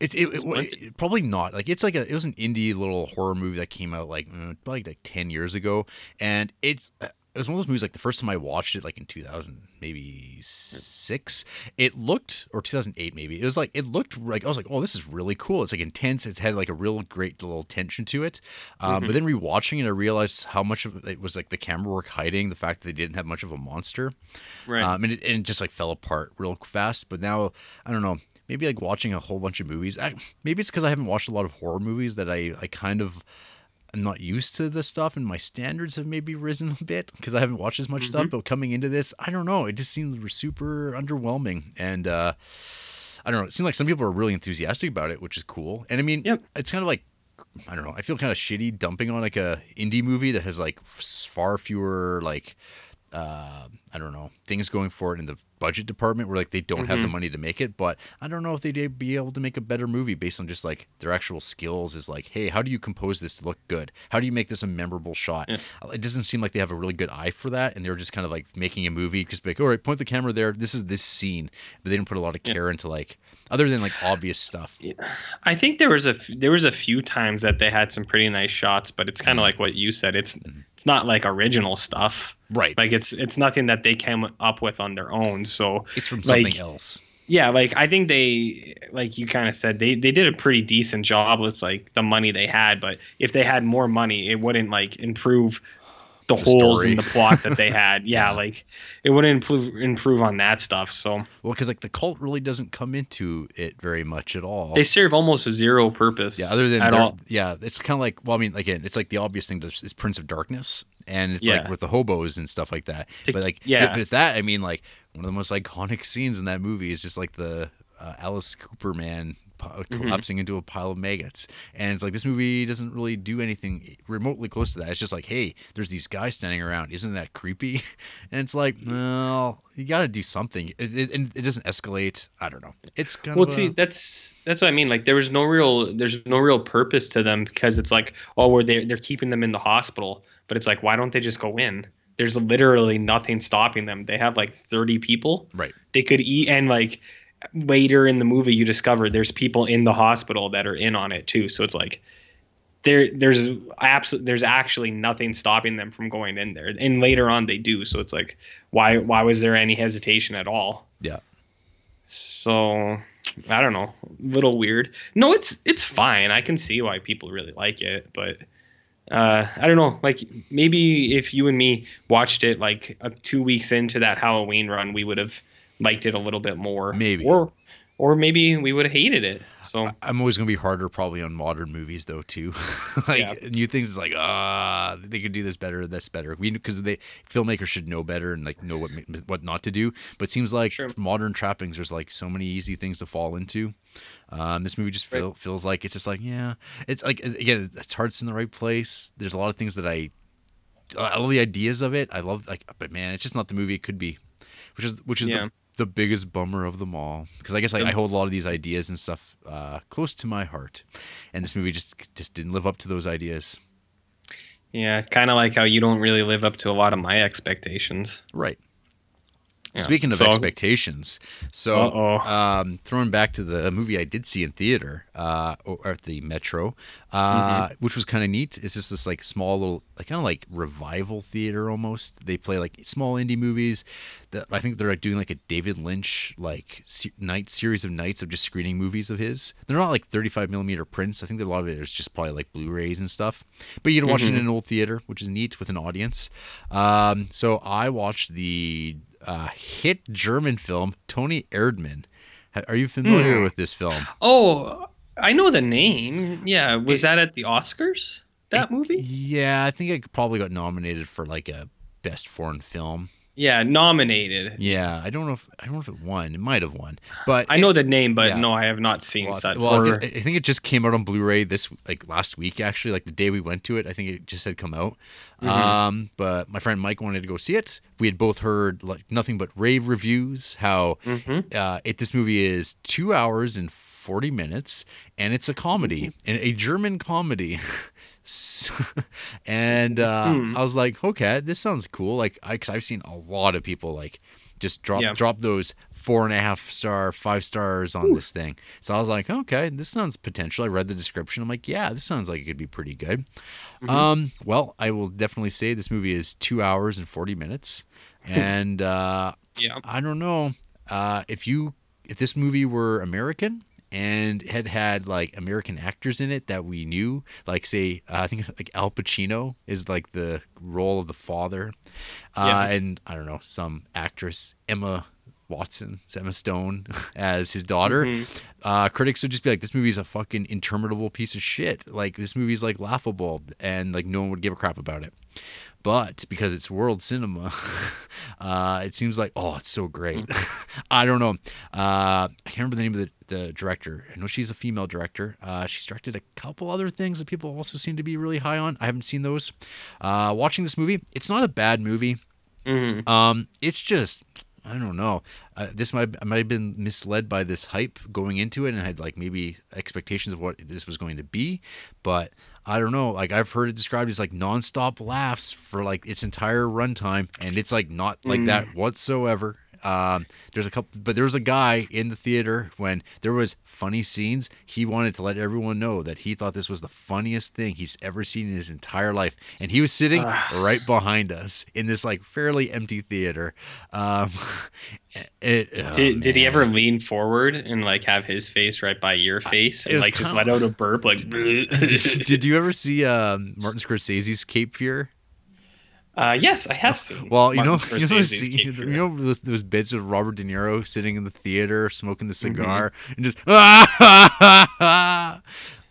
It, it, it, probably not. Like it's like a it was an indie little horror movie that came out like uh, probably like ten years ago, and it's uh, it was one of those movies like the first time I watched it like in two thousand maybe six. It looked or two thousand eight maybe. It was like it looked like I was like oh this is really cool. It's like intense. It's had like a real great little tension to it. Um, But then rewatching it, I realized how much of it was like the camera work hiding the fact that they didn't have much of a monster. right. Um, and, it, and it just like fell apart real fast. But now, I don't know, maybe like watching a whole bunch of movies. I, maybe it's because I haven't watched a lot of horror movies that I, I kind of am not used to this stuff and my standards have maybe risen a bit because I haven't watched as much stuff. But coming into this, I don't know, it just seems super underwhelming. And, uh, I don't know. It seemed like some people are really enthusiastic about it, which is cool. And I mean, Yep. it's kind of like I don't know. I feel kind of shitty dumping on like a indie movie that has like far fewer like uh I don't know things going for it in the budget department where like they don't have the mm-hmm. money to make it. But I don't know if they'd be able to make a better movie based on just like their actual skills. Is like, hey, how do you compose this to look good? How do you make this a memorable shot? Uh, it doesn't seem like they have a really good eye for that, and they're just kind of like making a movie just like, all right, point the camera there. This is this scene, but they didn't put a lot of care into like other than like obvious stuff. I think there was a f- there was a few times that they had some pretty nice shots, but it's kind of mm-hmm. like what you said. It's mm-hmm. it's not like original stuff. Right. Like it's it's nothing that they came up with on their own. So It's from like- something else. yeah, like I think they like you kind of said they they did a pretty decent job with like the money they had, but if they had more money, it wouldn't like improve the, The holes story. in the plot that they had. *laughs* Yeah, like it wouldn't improve improve on that stuff. So Well, because like the cult really doesn't come into it very much at all. they serve almost zero purpose. yeah, other than at all. yeah, it's kind of like well, I mean, again, it's like the obvious thing is Prince of Darkness, and it's like with the hobos and stuff like that. To- but like, yeah. but, but that I mean, like one of the most iconic scenes in that movie is just like the uh, Alice Cooper man Mm-hmm. collapsing into a pile of maggots, and it's like this movie doesn't really do anything remotely close to that. It's just like, hey, there's these guys standing around. Isn't that creepy? *laughs* And it's like, well, you got to do something, it, it, and it doesn't escalate. I don't know. It's kind Well, of see, a- that's that's what I mean. Like there was no real there's no real purpose to them because it's like, oh, where they they're keeping them in the hospital, but it's like, why don't they just go in? There's literally nothing stopping them. They have like 30 people. right. They could eat and like later in the movie you discover there's people in the hospital that are in on it too. So it's like there there's absolutely there's actually nothing stopping them from going in there. And later on they do. So it's like why why was there any hesitation at all? Yeah. so i don't know. A little weird. No it's it's fine. I can see why people really like it but uh i don't know. Like maybe if you and me watched it like uh, two weeks into that halloween run we would have liked it a little bit more Maybe. or or maybe we would have hated it so I'm always gonna be harder probably on modern movies though too. *laughs* like Yeah. new things is like ah they could do this better, this better. We because they filmmakers should know better and like know what what not to do. But it seems like Sure. modern trappings there's like so many easy things to fall into. Um, this movie just feel, Right. feels like it's just like yeah, it's like again its heart's in the right place. There's a lot of things that I I love the ideas of it. I love like but man, it's just not the movie it could be, which is which is Yeah. the the biggest bummer of them all because I guess I, I hold a lot of these ideas and stuff uh, close to my heart, and this movie just just didn't live up to those ideas. Yeah, kind of like how you don't really live up to a lot of my expectations. Right. Yeah. Speaking of So- expectations, so um, throwing back to the movie I did see in theater uh, or at the Metro, uh, Mm-hmm. which was kind of neat. It's just this like small little, like kind of like revival theater almost. They play like small indie movies. That I think they're like doing like a David Lynch like se- night series of nights of just screening movies of his. They're not like 35 millimeter prints. I think that a lot of it is just probably like Blu-rays and stuff. But you to watch it in an old theater, which is neat with an audience. Um, so I watched the uh, hit German film Toni Erdmann. Are you familiar Hmm. with this film? Oh, I know the name. Yeah, was that at the Oscars? That movie? Yeah, I think it probably got nominated for like a best foreign film. Yeah, nominated. Yeah, I don't know if I don't know if it won. It might have won, but I know the name, but yeah. no, I have not seen Well, such. well, I, think, I think it just came out on Blu-ray this like last week actually, like the day we went to it. I think it just had come out. Mm-hmm. Um, but my friend Mike wanted to go see it. We had both heard like nothing but rave reviews. How Mhm. uh, it this movie is two hours and forty minutes, and it's a comedy, Mm-hmm. and a German comedy. *laughs* *laughs* and uh, Hmm. I was like, okay, this sounds cool. Like, I, cause I've seen a lot of people like just drop Yeah. drop those four and a half star, five stars on this thing. So I was like, okay, this sounds potential. I read the description. I'm like, yeah, this sounds like it could be pretty good. Mm-hmm. Um, well, I will definitely say this movie is two hours and forty minutes, and uh, yeah. I don't know uh, if you if this movie were American and had had like American actors in it that we knew, like say uh, I think like Al Pacino is like the role of the father, uh, Yeah. and I don't know some actress Emma Watson, Emma Stone *laughs* as his daughter. Mhm. Uh, critics would just be like, "This movie's a fucking interminable piece of shit. Like this movie's like laughable, and like no one would give a crap about it." But because it's world cinema, *laughs* uh, it seems like oh, it's so great. *laughs* I don't know. Uh, I can't remember the name of the, the director. I know she's a female director. Uh, she's directed a couple other things that people also seem to be really high on. I haven't seen those. Uh, watching this movie, it's not a bad movie. Mhm. Um, it's just I don't know. Uh, this might I might have been misled by this hype going into it, and had like maybe expectations of what this was going to be, but I don't know. Like I've heard it described as like nonstop laughs for like its entire runtime, and it's like not like that mm. whatsoever. Um, there's a couple, but there was a guy in the theater when there was funny scenes. He wanted to let everyone know that he thought this was the funniest thing he's ever seen in his entire life, and he was sitting right behind us in this like fairly empty theater. Um, *laughs* it, oh, Did, did he ever lean forward and like have his face right by your face it and like just let out a burp like? *laughs* did you ever see um, Martin Scorsese's Cape Fear? Uh, yes, I have seen. Well, you know, *laughs* you know, those, Scorsese's scene- Cape you know those, those bits of Robert De Niro sitting in the theater smoking the Mm-hmm. cigar and just *laughs*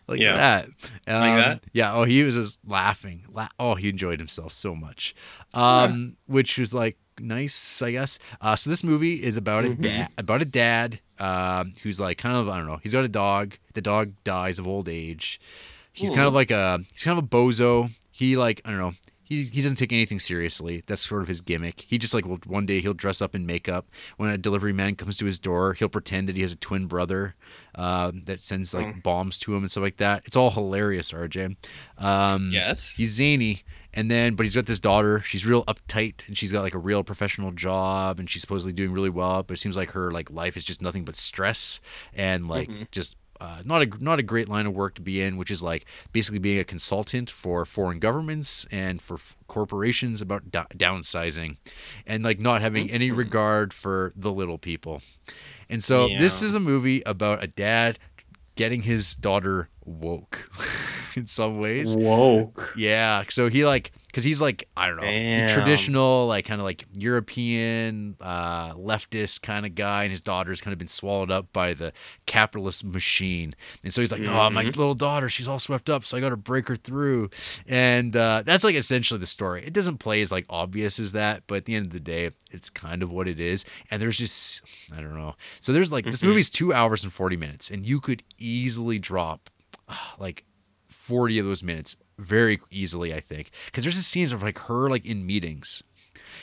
like Yeah. that. Um, Like that? Yeah. Oh, he was just laughing. La- oh, he enjoyed himself so much, um, which was like nice, I guess. Uh, so this movie is about a Mhm. dad, about a dad um, who's like kind of I don't know. He's got a dog. The dog dies of old age. He's kind of like a he's kind of a bozo. He like I don't know. He, he doesn't take anything seriously. That's sort of his gimmick. He just like will one day he'll dress up in makeup. When a delivery man comes to his door, he'll pretend that he has a twin brother uh, that sends like Oh. bombs to him and stuff like that. It's all hilarious, RJ. Um, Yes. he's zany and then but he's got this daughter she's real uptight and she's got like a real professional job and she's supposedly doing really well but it seems like her like life is just nothing but stress and like Mhm. just uh, not a not a great line of work to be in, which is like basically being a consultant for foreign governments and for f- corporations about downsizing, and like not having any regard for the little people. And so this is a movie about a dad getting his daughter woke *laughs* in some ways. Woke. Yeah, so he like because he's like I don't know Damn. traditional like kind of like European uh, leftist kind of guy, and his daughter's kind of been swallowed up by the capitalist machine, and so he's like, oh my Mhm. little daughter, she's all swept up, so I got to break her through, and uh, that's like essentially the story. It doesn't play as like obvious as that, but at the end of the day, it's kind of what it is, and there's just I don't know. So there's like this Mhm. movie's two hours and forty minutes, and you could easily drop like 40 of those minutes very easily, I think. Because there's just scenes of like her like in meetings.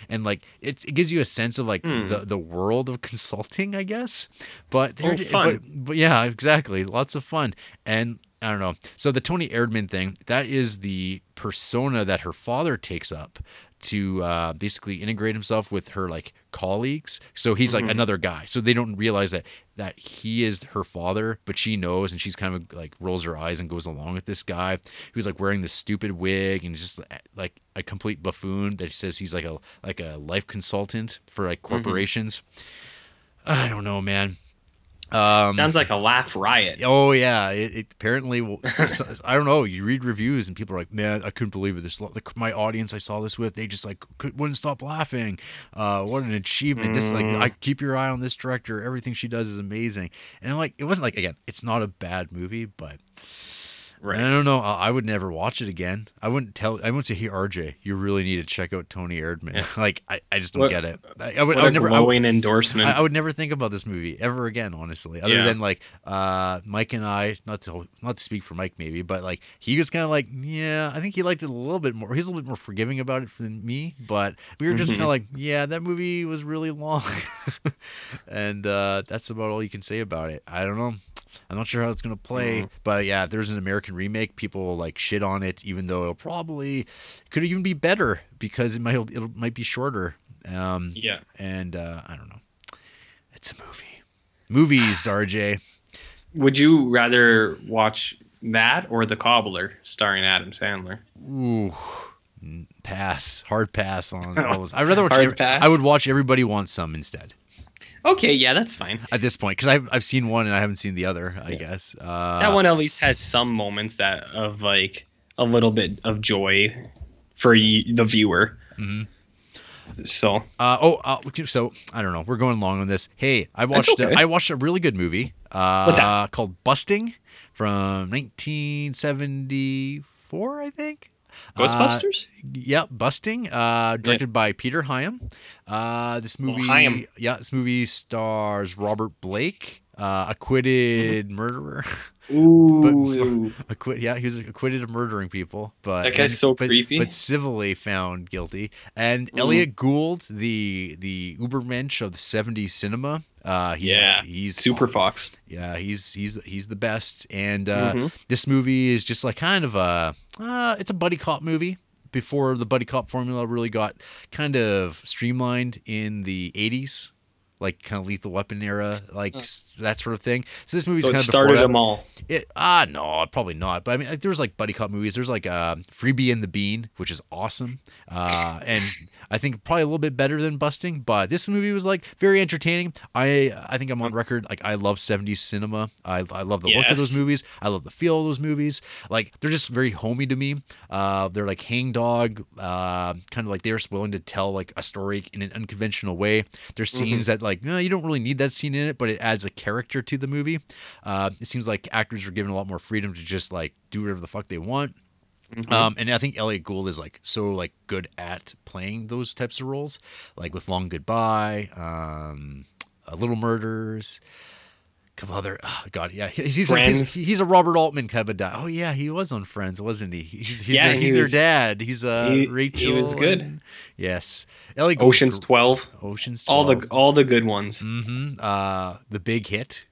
And like it, it gives you a sense of like Hmm. the, the world of *laughs* consulting, I guess. But Oh, there fun. But, but yeah, exactly. Lots of fun. And I don't know. So the Toni Erdmann thing, that is the persona that her father takes up to uh, basically integrate himself with her like colleagues. So he's like Mhm. another guy. So they don't realize that that he is her father, but she knows, and she's kind of like rolls her eyes and goes along with this guy who's like wearing this stupid wig and just like a complete buffoon that says he's like a like a life consultant for like Mm-hmm. corporations. I don't know, man. Um, Sounds like a laugh riot. Oh yeah, it, it apparently. will- *laughs* I don't know. You read reviews and people are like, "Man, I couldn't believe it." This like my audience I saw this with, they just like could, wouldn't stop laughing. Uh, what an achievement! This like, Mm. I keep your eye on this director. Everything she does is amazing. And like, it wasn't like again, it's not a bad movie, but I don't know. I, I would never watch it again. I wouldn't tell. I wouldn't say, "Hey, RJ, you really need to check out Toni Erdmann." Yeah. *laughs* like, I, I just don't What- get it. I, I would, What I a would never. I would- endorsement. I, I would never think about this movie ever again, honestly. Other Yeah. than like uh, Mike and I, not to not to speak for Mike maybe, but like he was kind of like, yeah, I think he liked it a little bit more. He's a little bit more forgiving about it than me, but we were just Mhm. kind of like, yeah, that movie was really long, *laughs* and uh, that's about all you can say about it. I don't know. I'm not sure how it's gonna play, Mhm. but yeah, if there's an American remake, people will like shit on it, even though it'll probably could even be better because it might it might be shorter. Um, yeah. and uh, I don't know. It's a movie. Movies, *sighs* RJ. Would you rather watch that or The Cobbler starring Adam Sandler? Ooh, pass. Hard pass on *laughs* all those. I'd rather watch. Every- I would watch Everybody Wants Some instead Okay, yeah, that's fine. at this point because I've I've seen one and I haven't seen the other. I Yeah. guess uh, that one at least has some moments that of like a little bit of joy for y- the viewer. mhm. So Uh, oh, uh, so I don't know. We're going long on this. Hey, I watched. okay. A, I watched a really good movie. Uh, What's that? Called Busting from 1974, I think. Uh, Ghostbusters. Yep, Busting, uh, directed by Peter Hyam. Uh, this movie, Hyam. yeah, this movie stars Robert Blake, uh, acquitted murderer. *laughs* Ooh, Acquit, yeah, he was acquitted of murdering people, but That guy's so but, creepy. But civilly found guilty. And Mhm. Elliott Gould, the the Ubermensch of the '70s cinema, uh, he's, Yeah, he's Super Fox. yeah, he's he's he's the best. And uh, Mhm. this movie is just like kind of a uh, it's a buddy cop movie before the buddy cop formula really got kind of streamlined in the 80s like kind of lethal weapon era like Huh. s- that sort of thing so this movie's So kind of started them all. It ah no, probably not. But I mean, like, there was like buddy cop movies. There's like uh, Freebie and the Bean, which is awesome, uh, and I think probably a little bit better than Busting. But this movie was like very entertaining. I I think I'm on record like I love 70s cinema. I I love the look of those movies. I love the feel of those movies. Like they're just very homey to me. Uh, they're like hangdog, uh, kind of like they're willing to tell like a story in an unconventional way. There's scenes that like no, you don't really need that scene in it, but it adds a character to the movie. Uh, it seems like actors are given a lot more freedom to just like do whatever the fuck they want. Mhm. Um, and I think Elliott Gould is like so like good at playing those types of roles, like with Long Goodbye, um, uh, Little Murders, a couple other. Oh God, yeah, he's he's, a, he's he's a Robert Altman kind of guy. Oh yeah, he was on Friends, wasn't he? He's, he's Yeah, their, he he's their dad. He's uh he- he Rachel. was good. and- yes, Elliott Gould, Ocean's Twelve. Ocean's 12. All the all the good ones. hmm Uh, the big hit.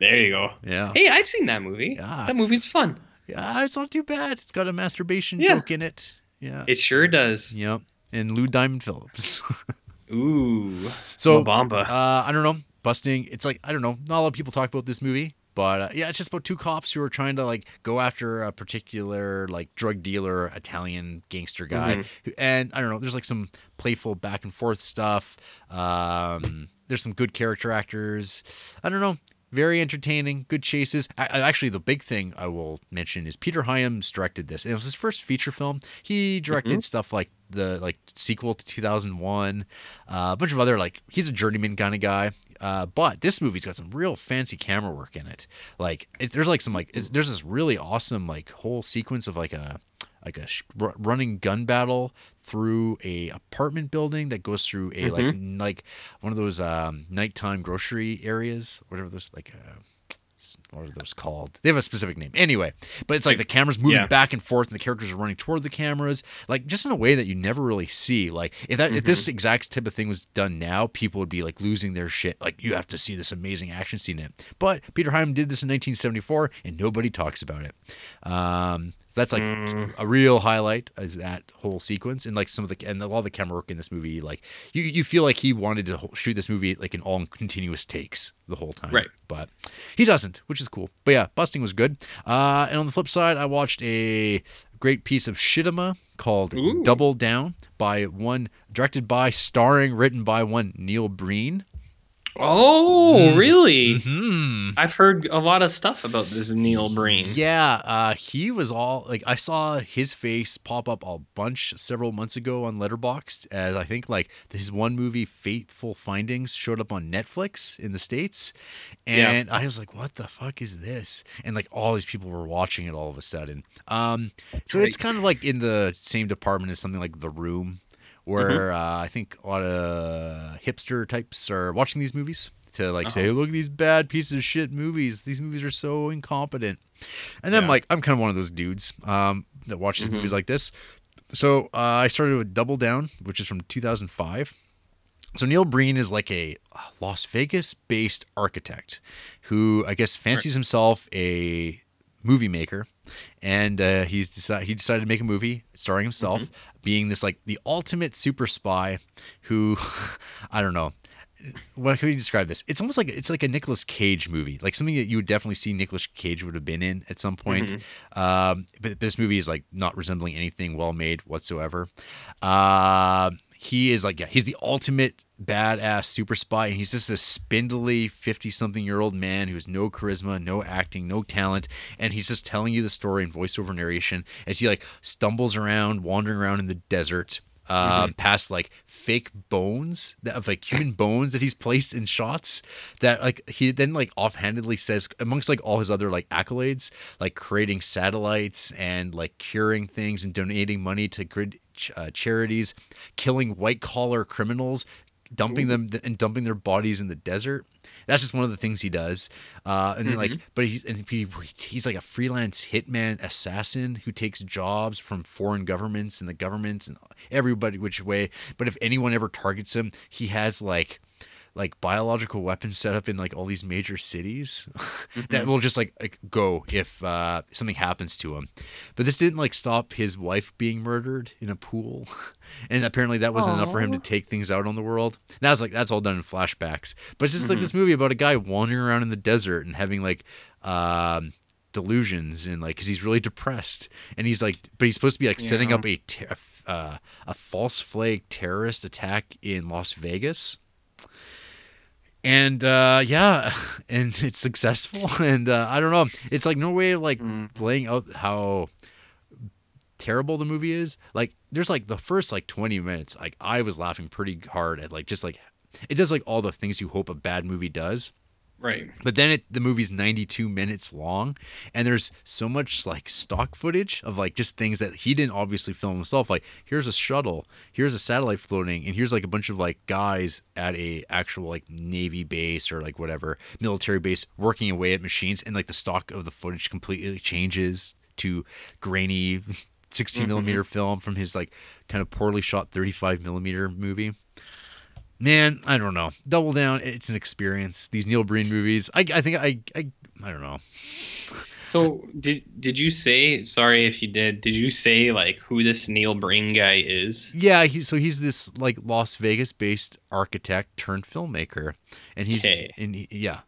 There you go. Yeah. Hey, I've seen that movie. Yeah. That movie's fun. Yeah, it's not too bad. It's got a masturbation Yeah. joke in it. Yeah. It sure does. Yep. And Lou Diamond Phillips. *laughs* Ooh. so, Mobamba. uh, I don't know. Busting. It's like, I don't know. Not a lot of people talk about this movie, but uh, yeah, it's just about two cops who are trying to like go after a particular like drug dealer, Italian gangster guy, Mhm. who, and I don't know. There's like some playful back and forth stuff. Um, there's some good character actors. I don't know. Very entertaining, good chases. I, actually, the big thing I will mention is Peter Hyams directed this. It was his first feature film. He directed stuff like the like sequel to 2001, uh, a bunch of other like he's a journeyman kind of guy. Uh, but this movie's got some real fancy camera work in it. Like it, there's like some like it's, there's this really awesome like whole sequence of like a like a sh- running gun battle through a apartment building that goes through a like n- like one of those um, nighttime grocery areas, whatever those like. Uh, what are those called? They have a specific name. Anyway, but it's like the camera's moving Yeah. back and forth, and the characters are running toward the cameras, like just in a way that you never really see. Like if that if this exact type of thing was done now, people would be like losing their shit. Like you have to see this amazing action scene in it. But Peter Hyam did this in 1974, and nobody talks about it. Um, so that's like a real highlight is that whole sequence, and like some of the and a lot of the camera work in this movie. Like you, you feel like he wanted to shoot this movie like in all continuous takes the whole time, Right. But he doesn't, which is cool. But yeah, busting was good. Uh, and on the flip side, I watched a great piece of shitima called Ooh. Double Down by one directed by, starring, written by one Neil Breen. Oh, really? Hmm. I've heard a lot of stuff about this Neil Breen. Yeah, uh, he was all like I saw his face pop up a bunch several months ago on Letterboxd as I think like his one movie Fateful Findings showed up on Netflix in the states, Yeah. and I was like, "What the fuck is this?" And like all these people were watching it all of a sudden. Um, so it's kind of like in the same department as something like The Room, where Mm-hmm. uh, I think a lot of hipster types are watching these movies to like say, "Look at these bad pieces of shit movies. These movies are so incompetent." And I'm like, I'm kind of one of those dudes um, that watches Mm-hmm. movies like this. So uh, I started with Double Down, which is from 2005. So Neil Breen is like a Las Vegas-based architect who I guess fancies himself a movie maker, and uh, he's decided he decided to make a movie starring himself, Mm-hmm. Being this like the ultimate super spy who *laughs* I don't know what can we describe this? It's almost like it's like a Nicolas Cage movie, like something that you would definitely see Nicolas Cage would have been in at some point. Um, but this movie is like not resembling anything well made whatsoever. Uh, he is like yeah, he's the ultimate badass super spy, and he's just a spindly fifty-something year old man who has no charisma, no acting, no talent, and he's just telling you the story in voiceover narration as he like stumbles around, wandering around in the desert um, past like fake bones that of like human bones that he's placed in shots that like he then like offhandedly says amongst like all his other like accolades like creating satellites and like curing things and donating money to good ch- uh, charities killing white collar criminals dumping them and dumping their bodies in the desert. That's just one of the things he does. Uh and then like but he, and he he's like a freelance hitman assassin who takes jobs from foreign governments and the governments and everybody which way. But if anyone ever targets him he has like like biological weapons set up in like all these major cities *laughs* that will just like, like go if uh, something happens to him. But this didn't like stop his wife being murdered in a pool, *laughs* and apparently that wasn't enough for him to take things out on the world. That was like that's all done in flashbacks. But it's just like this movie about a guy wandering around in the desert and having like. Um, delusions and like because he's really depressed and he's like but he's supposed to be like setting up a ter- uh, a false flag terrorist attack in Las Vegas and uh yeah *laughs* and it's successful *laughs* and uh i don't know. It's like no way of like laying out how terrible the movie is. Like there's like the first like 20 minutes like i was laughing pretty hard at like just like it does like all the things you hope a bad movie does Right. but then it, the movie's 92 minutes long, and there's so much like stock footage of like just things that he didn't obviously film himself. Like here's a shuttle, here's a satellite floating, and here's like a bunch of like guys at a actual like navy base or like whatever military base working away at machines, and like the stock of the footage completely changes to grainy *laughs* 16 millimeter mm-hmm. film from his like kind of poorly shot 35 millimeter movie. Man, I don't know. Double Down, it's an experience. These Neil Breen movies, I, I think I, I, I don't know. So did did you say? Sorry if you did. Did you say like who this Neil Breen guy is? Yeah, he, so he's this like Las Vegas based architect turned filmmaker, and he's Okay. and he, yeah,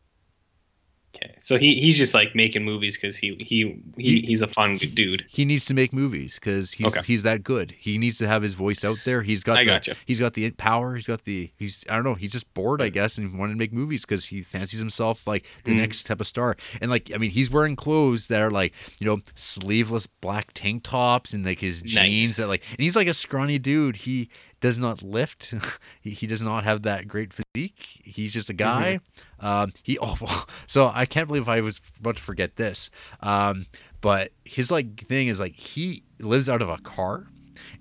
Okay, so he he's just like making movies because he, he he He- he's a fun dude. He needs to make movies because he's Okay. he's that good. He needs to have his voice out there. He's got I the gotcha. he's got the power. He's got the he's I don't know. He's just bored, I guess, and wanted to make movies because he fancies himself like the Mm. next type of star. And like I mean, he's wearing clothes that are like you know sleeveless black tank tops and like his jeans that like. And he's like a scrawny dude. He does not lift. *laughs* he, he does not have that great physique. He's just a guy. Mm-hmm. Um, he *laughs* oh so I can't believe I was about to forget this. Um, but his like thing is like he lives out of a car.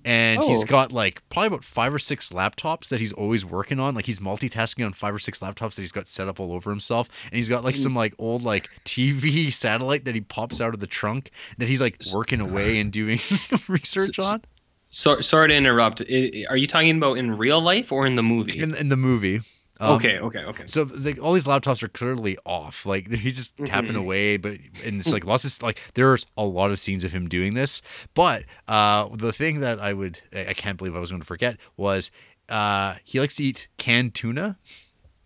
And he's got like probably about five or six laptops that he's always working on. Like he's multitasking on five or six laptops that he's got set up all over himself. And he's got like some like old like TV *laughs* satellite that he pops out of the trunk that he's like working away and doing research on So sorry to interrupt. I, are you talking about in real life or in the movie? in in the movie. Um, okay, okay, okay. So like all these laptops are clearly off. Like *laughs* he's just tapping Mhm. away, but and it's like lots of like there's a lot of scenes of him doing this. But uh, the thing that I would I I can't believe I was going to forget was uh, he likes to eat canned tuna.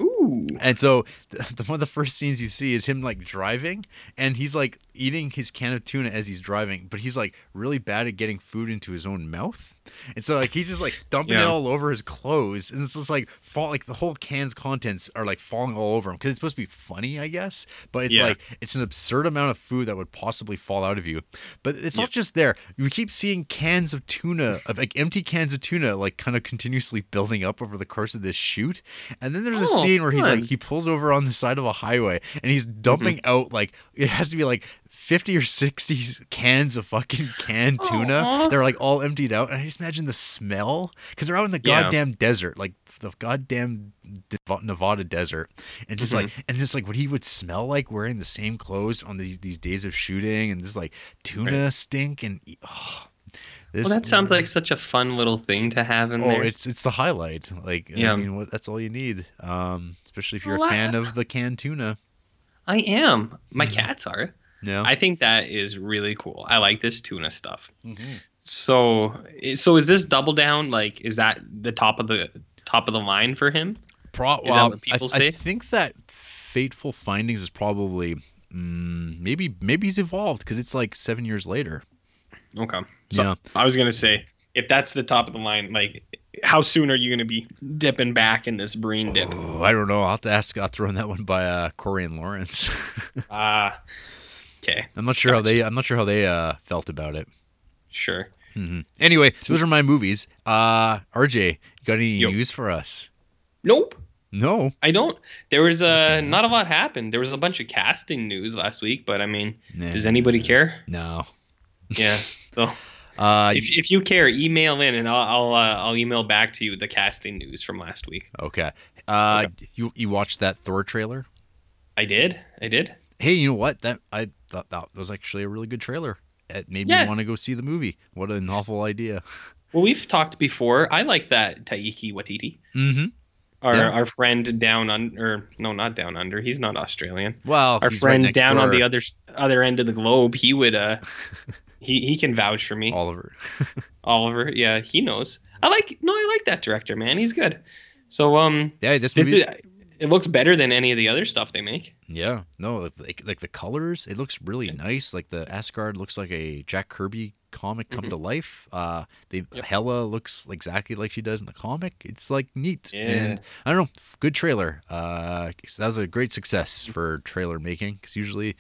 Ooh. And so *laughs* the, the one of the first scenes you see is him like driving, and he's like eating his can of tuna as he's driving, but he's like really bad at getting food into his own mouth, and so like he's just like dumping it all over his clothes, and it's just like fall like the whole can's contents are like falling all over him because it's supposed to be funny, I guess, but it's Yeah. like it's an absurd amount of food that would possibly fall out of you. But it's Yeah. not just there; we keep seeing cans of tuna, of like empty cans of tuna, like kind of continuously building up over the course of this shoot, and then there's a Oh, scene where he's like he pulls over on the side of a highway and he's dumping Mm-hmm. out like it has to be like 50 or 60 cans of fucking canned tuna Aw. they're like all emptied out and i just imagine the smell because they're out in the Yeah. goddamn desert like the goddamn nevada desert and just like Mm-hmm. and just like what he would smell like wearing the same clothes on these, these days of shooting and just like tuna stink and oh, this, Well, that sounds like such a fun little thing to have in there. Oh, there. it's it's the highlight. Like, Yeah. I mean, what, that's all you need. Um, especially if you're Well, a I- fan of the canned tuna. I am. My Mhm. cats are. Yeah. I think that is really cool. I like this tuna stuff. Mhm. So, so is this double down? Like, is that the top of the top of the line for him? Pro- Is that well, what people I, I think that Fateful Findings is probably mm, maybe maybe he's evolved because it's like seven years later. Okay. So Yeah. I was gonna say, if that's the top of the line, like, how soon are you gonna be dipping back in this brain dip? Oh, I don't know. I'll have to ask. I'll throw in that one by uh, Corey and Lawrence. Ah. *laughs* okay. I'm not sure how they. I'm not sure how they uh, felt about it. Sure. Mm-hmm. Anyway, so, those are my movies. Uh, RJ, you got any Yo. news for us? Nope. No. I don't. There was uh, not a lot happened. There was a bunch of casting news last week, but I mean, Nah. does anybody care? No. Yeah. *laughs* So Uh, if, if you care, email in and I'll I'll, uh, I'll email back to you the casting news from last week. Okay. Uh, you you watched that Thor trailer? I did. I did. Hey, you know what? That I thought that was actually a really good trailer. It made Yeah. me want to go see the movie. What a novel idea. *laughs* Well, we've talked before. I like that Taika Waititi. Mm-hmm. Our Yeah. our friend down under, or no, not down under. He's not Australian. Well, Our right friend next down on the other other end of the globe. He would uh, *laughs* he he can vouch for me. Oliver. *laughs* Oliver, yeah, he knows. I like no, I like that director, man. He's good. So um, Yeah, this this movie. is it looks better than any of the other stuff they make. yeah, no, like like the colors, it looks really nice. Like the Asgard looks like a Jack Kirby comic come Mhm. to life. Uh, they Yep. Hela looks exactly like she does in the comic. It's like neat, Yeah. and I don't know, good trailer. Uh, that was a great success for trailer making because usually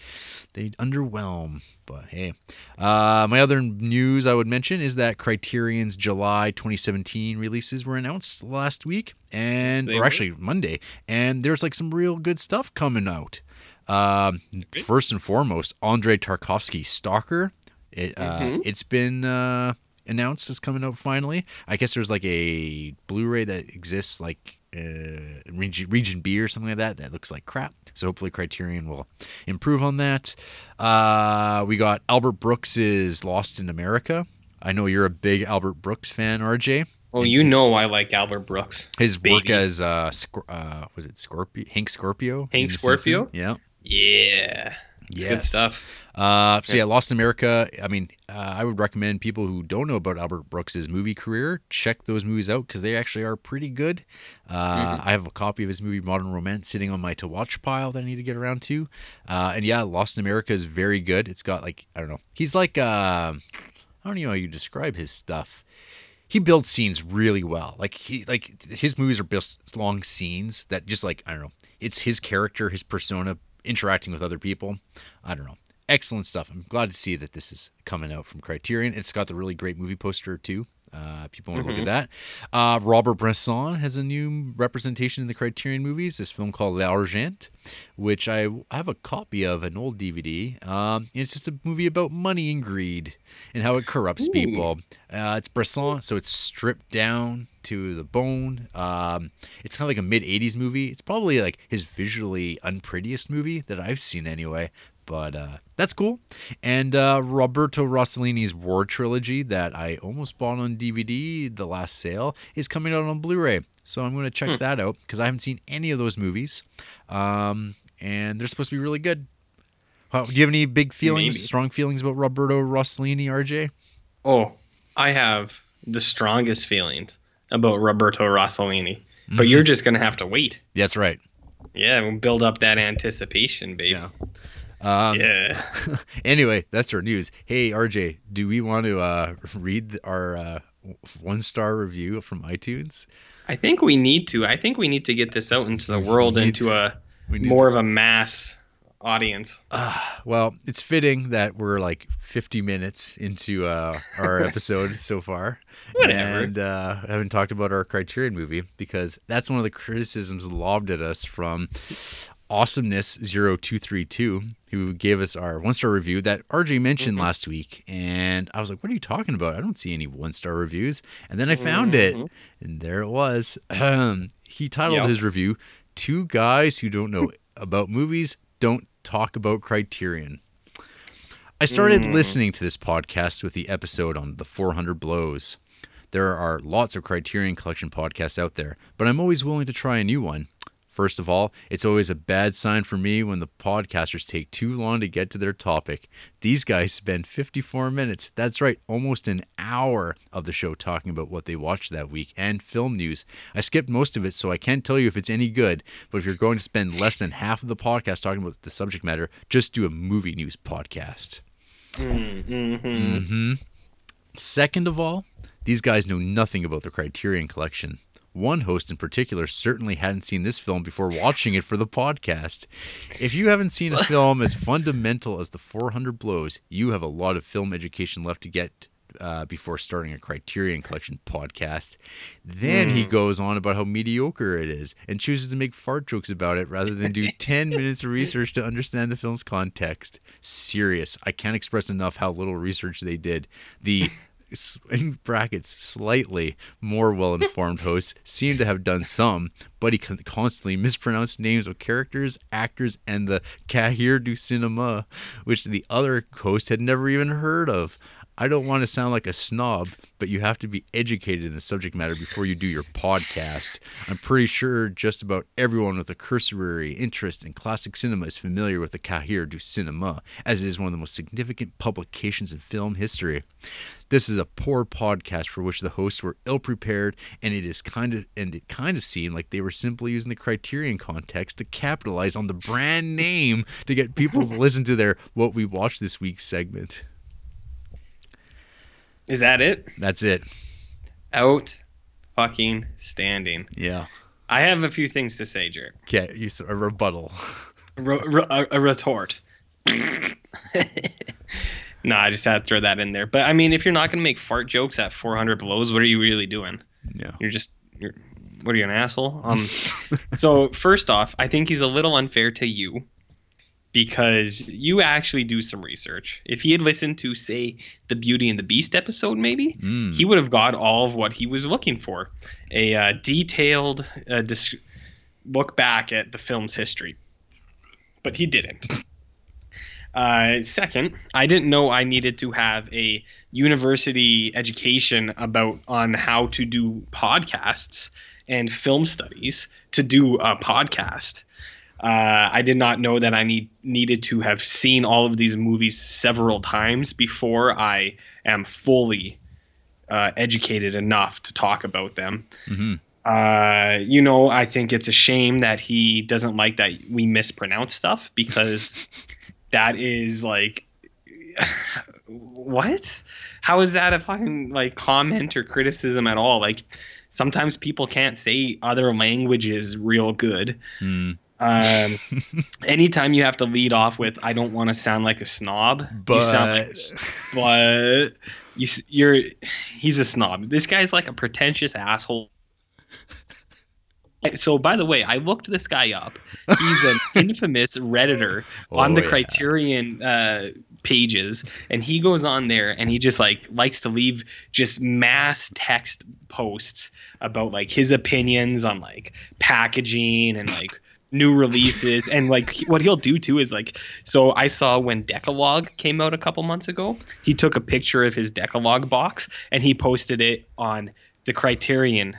they underwhelm. But hey, uh, my other news I would mention is that Criterion's July 2017 releases were announced last week, and they or actually Monday, and there's like some real good stuff coming out. Um, first and foremost, Andre Tarkovsky Stalker. It uh, Mhm. it's been uh, announced as coming out finally. I guess there's like a Blu-ray that exists like uh, region, region B or something like that that looks like crap. So hopefully Criterion will improve on that. Uh, we got Albert Brooks's Lost in America. I know you're a big Albert Brooks fan, RJ. Well, you know I like Albert Brooks. His work as uh, uh was it Scorpio Hank Scorpio? Hank Scorpio? Simpsons? Yeah. Yeah. It's good stuff. Uh, so yeah, Lost in America. I mean, uh, I would recommend people who don't know about Albert Brooks's movie career check those movies out because they actually are pretty good. Uh, Mm-hmm. I have a copy of his movie Modern Romance sitting on my to watch pile that I need to get around to. Uh, and yeah, Lost in America is very good. It's got like I don't know. He's like uh, I don't even know how you describe his stuff. He builds scenes really well. Like he like his movies are just long scenes that just like I don't know. It's his character, his persona interacting with other people. I don't know. Excellent stuff. I'm glad to see that this is coming out from Criterion. It's got the really great movie poster too. Uh, people want to look at that. Uh, Robert Bresson has a new representation in the Criterion movies. This film called L'Argent, which I, I have a copy of, an old DVD. Um, it's just a movie about money and greed and how it corrupts Ooh. people. Uh, it's Bresson, so it's stripped down to the bone. Um, it's kind of like a mid 80s movie. It's probably like his visually unprettiest movie that I've seen anyway. But uh, that's cool. And uh, Roberto Rossellini's War trilogy that I almost bought on DVD the last sale is coming out on Blu-ray. So I'm going to check that out because I haven't seen any of those movies, um, and they're supposed to be really good. How- do you have any big feelings, Maybe. strong feelings about Roberto Rossellini, RJ? Oh, I have the strongest feelings about Roberto Rossellini, but you're just gonna have to wait. That's right. Yeah, we'll build up that anticipation, baby. Yeah. Um, Yeah. *laughs* anyway, that's our news. Hey, RJ, do we want to uh, read our uh, one star review from iTunes? I think we need to. I think we need to get this out into the world, need- into a more of a mass audience. Well, it's fitting that we're like 50 minutes into uh, our *laughs* episode so far. Whatever. And uh, haven't talked about our Criterion movie because that's one of the criticisms lobbed at us from Awesomeness0232, who gave us our one star review that RJ mentioned mm-hmm. last week. And I was like, what are you talking about? I don't see any one star reviews. And then I found it, mm-hmm. and there it was. he titled Yep. his review, Two Guys Who Don't Know About Movies Don't Talk About Criterion. I started mm. listening to this podcast with the episode on the 400 blows. There are lots of Criterion Collection podcasts out there, but I'm always willing to try a new one. First of all, it's always a bad sign for me when the podcasters take too long to get to their topic. These guys spend 54 minutes, that's right, almost an hour of the show talking about what they watched that week and film news. I skipped most of it, so I can't tell you if it's any good, but if you're going to spend less than half of the podcast talking about the subject matter, just do a movie news podcast. Mm-hmm. Second of all, these guys know nothing about the Criterion Collection. One host in particular certainly hadn't seen this film before watching it for the podcast. If you haven't seen a *laughs* film as fundamental as The 400 Blows, you have a lot of film education left to get uh, before starting a Criterion Collection podcast. Then he goes on about how mediocre it is and chooses to make fart jokes about it rather than do *laughs* 10 minutes of research to understand the film's context. Serious. I can't express enough how little research they did. The in brackets slightly more well-informed *laughs* hosts seem to have done some, but he con- constantly mispronounced names of characters, actors, and the Cahiers du Cinema, which the other host had never even heard of. I don't want to sound like a snob, but you have to be educated in the subject matter before you do your podcast. I'm pretty sure just about everyone with a cursory interest in classic cinema is familiar with the Cahiers du Cinema, as it is one of the most significant publications in film history. This is a poor podcast for which the hosts were ill prepared, and it is kind of and it kind of seemed like they were simply using the Criterion context to capitalize on the brand name to get people to listen to their "What We Watched This Week" segment. Is that it? That's it. Out fucking standing. Yeah. I have a few things to say, Jerk. Okay, you a rebuttal. *laughs* Re- re- a, a retort. *laughs* no, I just had to throw that in there. But I mean, if you're not gonna make fart jokes at 400 blows, what are you really doing? Yeah. You're just you're what are you an asshole? Um *laughs* so first off, I think he's a little unfair to you because you actually do some research. If he had listened to say the Beauty and the Beast episode maybe, Mm. he would have got all of what he was looking for. A uh, detailed uh, dis- look back at the film's history. But he didn't. *laughs* Uh, second, I didn't know I needed to have a university education about on how to do podcasts and film studies to do a podcast. Uh, I did not know that I need needed to have seen all of these movies several times before I am fully uh, educated enough to talk about them. Mm-hmm. Uh, you know, I think it's a shame that he doesn't like that we mispronounce stuff because *laughs* that is like, *laughs* what? How is that a fucking like comment or criticism at all? Like, sometimes people can't say other languages real good. Mm. Um, *laughs* anytime you have to lead off with "I don't want to sound like a snob," But you sound like, but *laughs* you, you're he's a snob. This guy's like a pretentious asshole. *laughs* So, by the way, I looked this guy up. He's an infamous redditor on the Oh, yeah. Criterion uh, pages, and he goes on there and he just like likes to leave just mass text posts about like his opinions on like packaging and like new releases and like what he'll do too is like so I saw when Decalogue came out a couple months ago, he took a picture of his Decalogue box and he posted it on the Criterion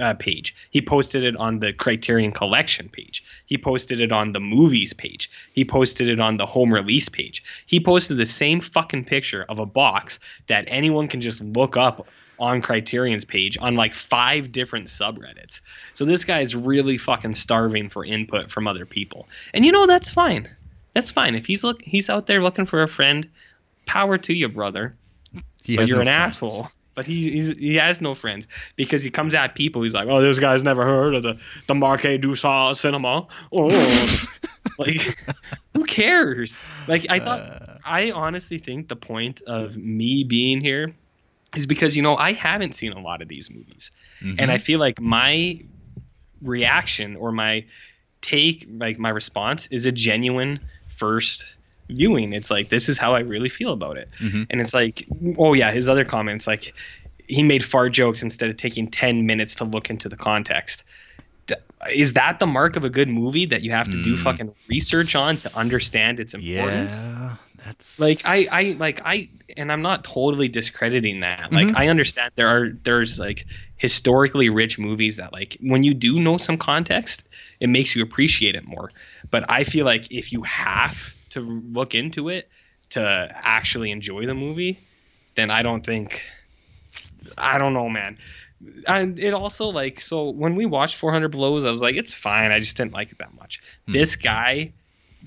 uh, page. He posted it on the Criterion Collection page. He posted it on the movies page. He posted it on the home release page. He posted the same fucking picture of a box that anyone can just look up on Criterion's page on like five different subreddits. So this guy is really fucking starving for input from other people. And you know that's fine. That's fine. If he's look he's out there looking for a friend, power to you, brother He but you're no an friends. asshole. But he's, he's he has no friends because he comes at people. He's like, oh, this guy's never heard of the the Marquis du Sal cinema. Oh, *laughs* like who cares? Like I thought, Uh, I honestly think the point of me being here is because you know I haven't seen a lot of these movies, and mhm. I feel like my reaction or my take, like my response, is a genuine first viewing. It's like this is how I really feel about it. Mhm. And it's like, oh yeah, his other comments like he made fart jokes instead of taking 10 minutes to look into the context. Is that the mark of a good movie that you have to do Mm. fucking research on to understand its importance? yeah, that's Like I, I like I and I'm not totally discrediting that. Like Mhm. I understand there are there's like historically rich movies that like when you do know some context, it makes you appreciate it more. But I feel like if you have to look into it to actually enjoy the movie, then I don't think I don't know, man. And it also like so when we watched 400 Blows, I was like, it's fine. I just didn't like it that much. Hmm. This guy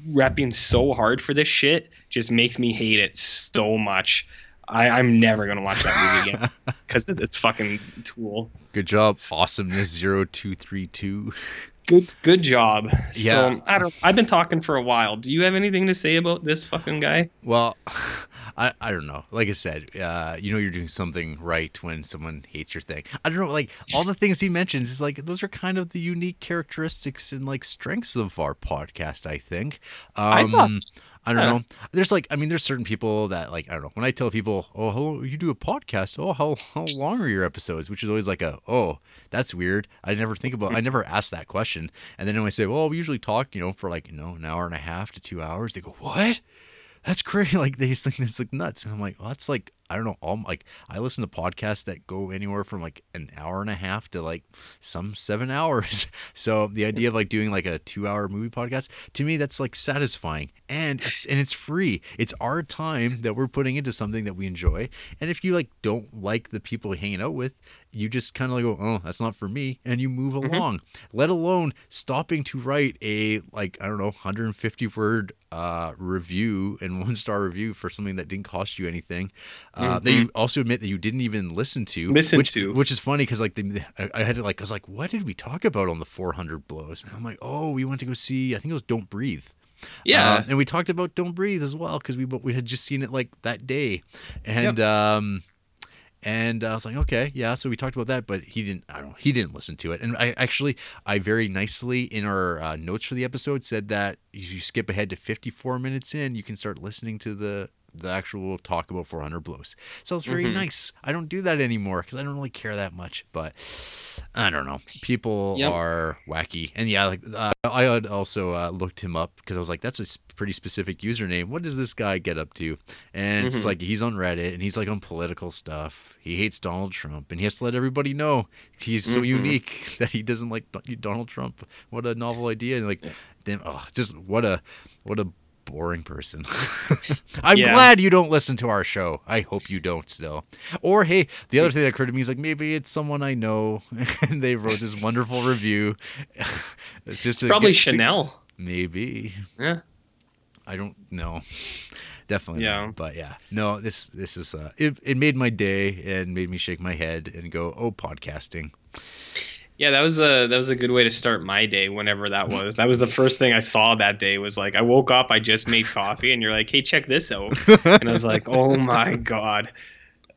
repping so hard for this shit just makes me hate it so much. I, I'm never gonna watch that movie again *laughs* because of this fucking tool. good job. Awesomeness zero two three two. Good, good job. Yeah. So I don't. I've been talking for a while. Do you have anything to say about this fucking guy? Well, I, I don't know. Like I said, uh, you know you're doing something right when someone hates your thing. I don't know. Like all the things he mentions is like those are kind of the unique characteristics and like strengths of our podcast. I think. I Um, thought- I don't yeah. know. There's like, I mean, there's certain people that like, I don't know. When I tell people, oh, hello, you do a podcast. Oh, how how long are your episodes? Which is always like a, oh, that's weird. I never think about. I never ask that question. And then when I say, well, we usually talk, you know, for like you know an hour and a half to two hours, they go, what? That's crazy. *laughs* Like they just think that's like nuts. And I'm like, well, that's like I don't know. All like I listen to podcasts that go anywhere from like an hour and a half to like some seven *laughs* hours. So the idea of like doing like a two hour movie podcast to me that's like satisfying and it's and it's free. It's our time that we're putting into something that we enjoy. And if you like don't like the people hanging out with, you just kind of like go, oh, that's not for me, and you move mm-hmm. along. Let alone stopping to write a like I don't know 150 word uh, review and *laughs* one star review for something that didn't cost you anything. Uh, That you also admit that you didn't even listen to. Listen which, to. which is funny because like the, I, had to like I was like, what did we talk about on the 400 blows? And I'm like, oh, we went to go see. I think it was Don't Breathe. Yeah. Uh, and we talked about Don't Breathe as well because we we had just seen it like that day, and um, and I was like, okay, yeah. So we talked about that, but he didn't. I don't. know, He didn't listen to it. And I actually, I very nicely in our uh, notes for the episode said that if you skip ahead to 54 minutes in, you can start listening to the the actual talk about 400 blows. So it's very Mhm. nice. I don't do that anymore because I don't really care that much. But I don't know. People Yep. are wacky, and yeah, like uh, I also uh, looked him up because I was like, that's a pretty specific username. What does this guy get up to? And it's Mhm. like he's on Reddit and he's like on political stuff. He hates Donald Trump, and he has to let everybody know he's so Mhm. unique *laughs* that he doesn't like Donald Trump. What a novel idea! And like, damn, oh, just what a what a boring person. *laughs* I'm Yeah. glad you don't listen to our show. I hope you don't still. Or hey, the other thing that occurred to me is like maybe it's someone I know *laughs* and they wrote this wonderful review. *laughs* just Probably get- to- Chanel. maybe. Yeah. I don't know. Definitely Yeah. not. But yeah. No, this this is uh it, it made my day and made me shake my head and go, "Oh, podcasting." Yeah, that was a that was a good way to start my day. Whenever that was, that was the first thing I saw that day. Was like I woke up, I just made coffee, and you're like, "Hey, check this out," *laughs* and I was like, "Oh my god!"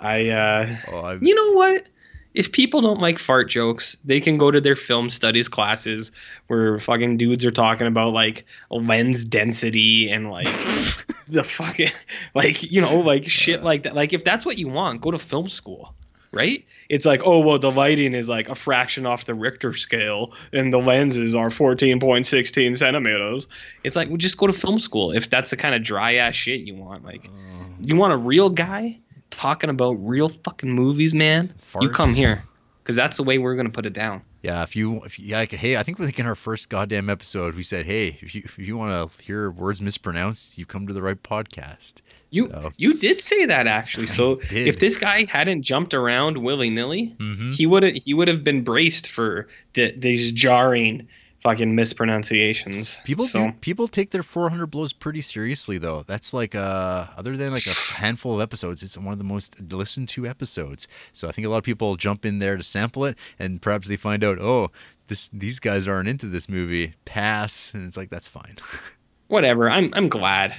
I, uh, Oh, you know what? If people don't like fart jokes, they can go to their film studies classes where fucking dudes are talking about like lens density and like *laughs* the fucking *laughs* like you know like shit like that. Like if that's what you want, go to film school, right? It's like oh well, the lighting is like a fraction off the Richter scale, and the lenses are fourteen point sixteen centimeters. It's like well, just go to film school if that's the kind of dry ass shit you want. Like uh. you want a real guy talking about real fucking movies, man. You come here because that's the way we're gonna put it down. Yeah, if you, if you, yeah, like, hey, I think we're thinking our first goddamn episode. We said, hey, if you, if you want to hear words mispronounced, you come to the right podcast. You So- you did say that actually. So if this guy hadn't jumped around willy nilly, Mhm. he would have he would have been braced for th- these jarring fucking mispronunciations. People so, do, people take their 400 blows pretty seriously though. That's like uh other than like a handful of episodes, it's one of the most listened to episodes. So I think a lot of people jump in there to sample it and perhaps they find out, "Oh, this these guys aren't into this movie." Pass, and it's like that's fine. *laughs* whatever. I'm I'm glad.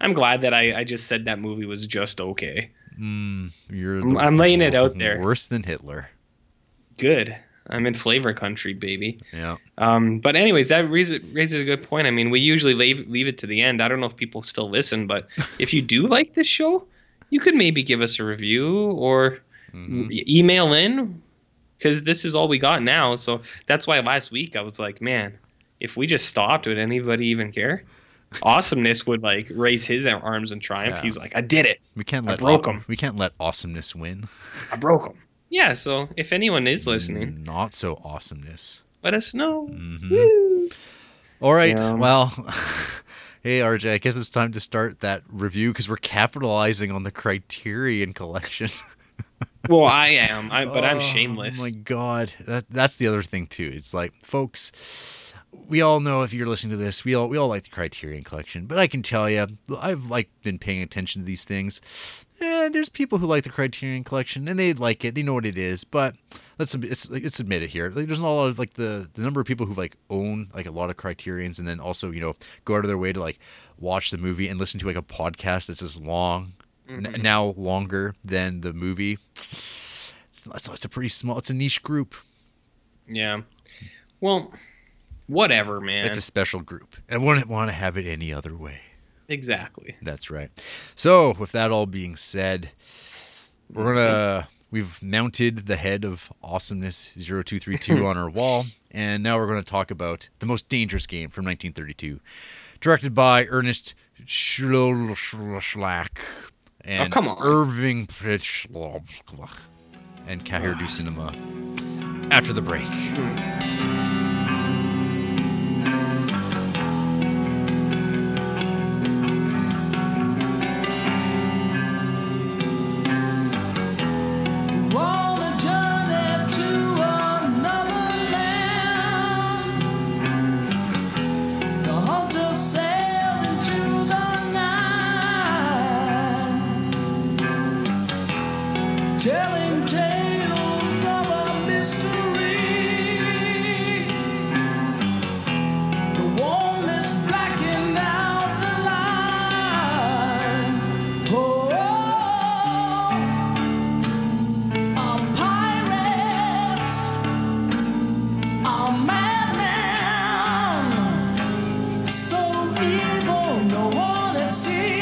I'm glad that I, I just said that movie was just okay. Mm, you're I'm- I'm laying it out there. Worse than Hitler. Good. I'm in flavor country, baby. Yeah. Um, but anyways, that raises, raises a good point. I mean, we usually leave leave it to the end. I don't know if people still listen, but *laughs* if you do like this show, you could maybe give us a review or Mhm. e- email in because this is all we got now. So that's why last week I was like, man, if we just stopped, would anybody even care? Awesomeness would like raise his arms in triumph. Yeah. He's like, I did it. We can't let I broke 'em. we can't let awesomeness win. I broke him. Yeah. So if anyone is listening, Not so awesomeness. let us know. Mhm. Woo. All right. Yeah. Well, *laughs* hey RJ, I guess it's time to start that review because we're capitalizing on the Criterion collection. *laughs* Well, I am, I, but I'm shameless. Oh, shameless. my god, that that's the other thing too. It's like, folks, we all know if you're listening to this, we all we all like the Criterion collection, but I can tell you, I've like been paying attention to these things. And there's people who like the Criterion collection and they like it, they know what it is, but let's it's, let's admit it here. Like, there's not a lot of like the the number of people who like own like a lot of Criterions and then also you know go out of their way to like watch the movie and listen to like a podcast that's as long n- Mhm. now longer than the movie. It's, it's, it's a pretty small. It's a niche group. Yeah. Well, whatever, man. It's a special group, and wouldn't want to have it any other way. exactly. That's right. So, with that all being said, we're gonna mm-hmm. we've mounted the head of awesomeness 0232 on our wall, *laughs* and now we're gonna talk about the most dangerous game from 1932, directed by Ernest oh, and Oh, come on. Irving Pritchlow and Cahiers Du Cinema. After the break. Hmm. Evil. No one had seen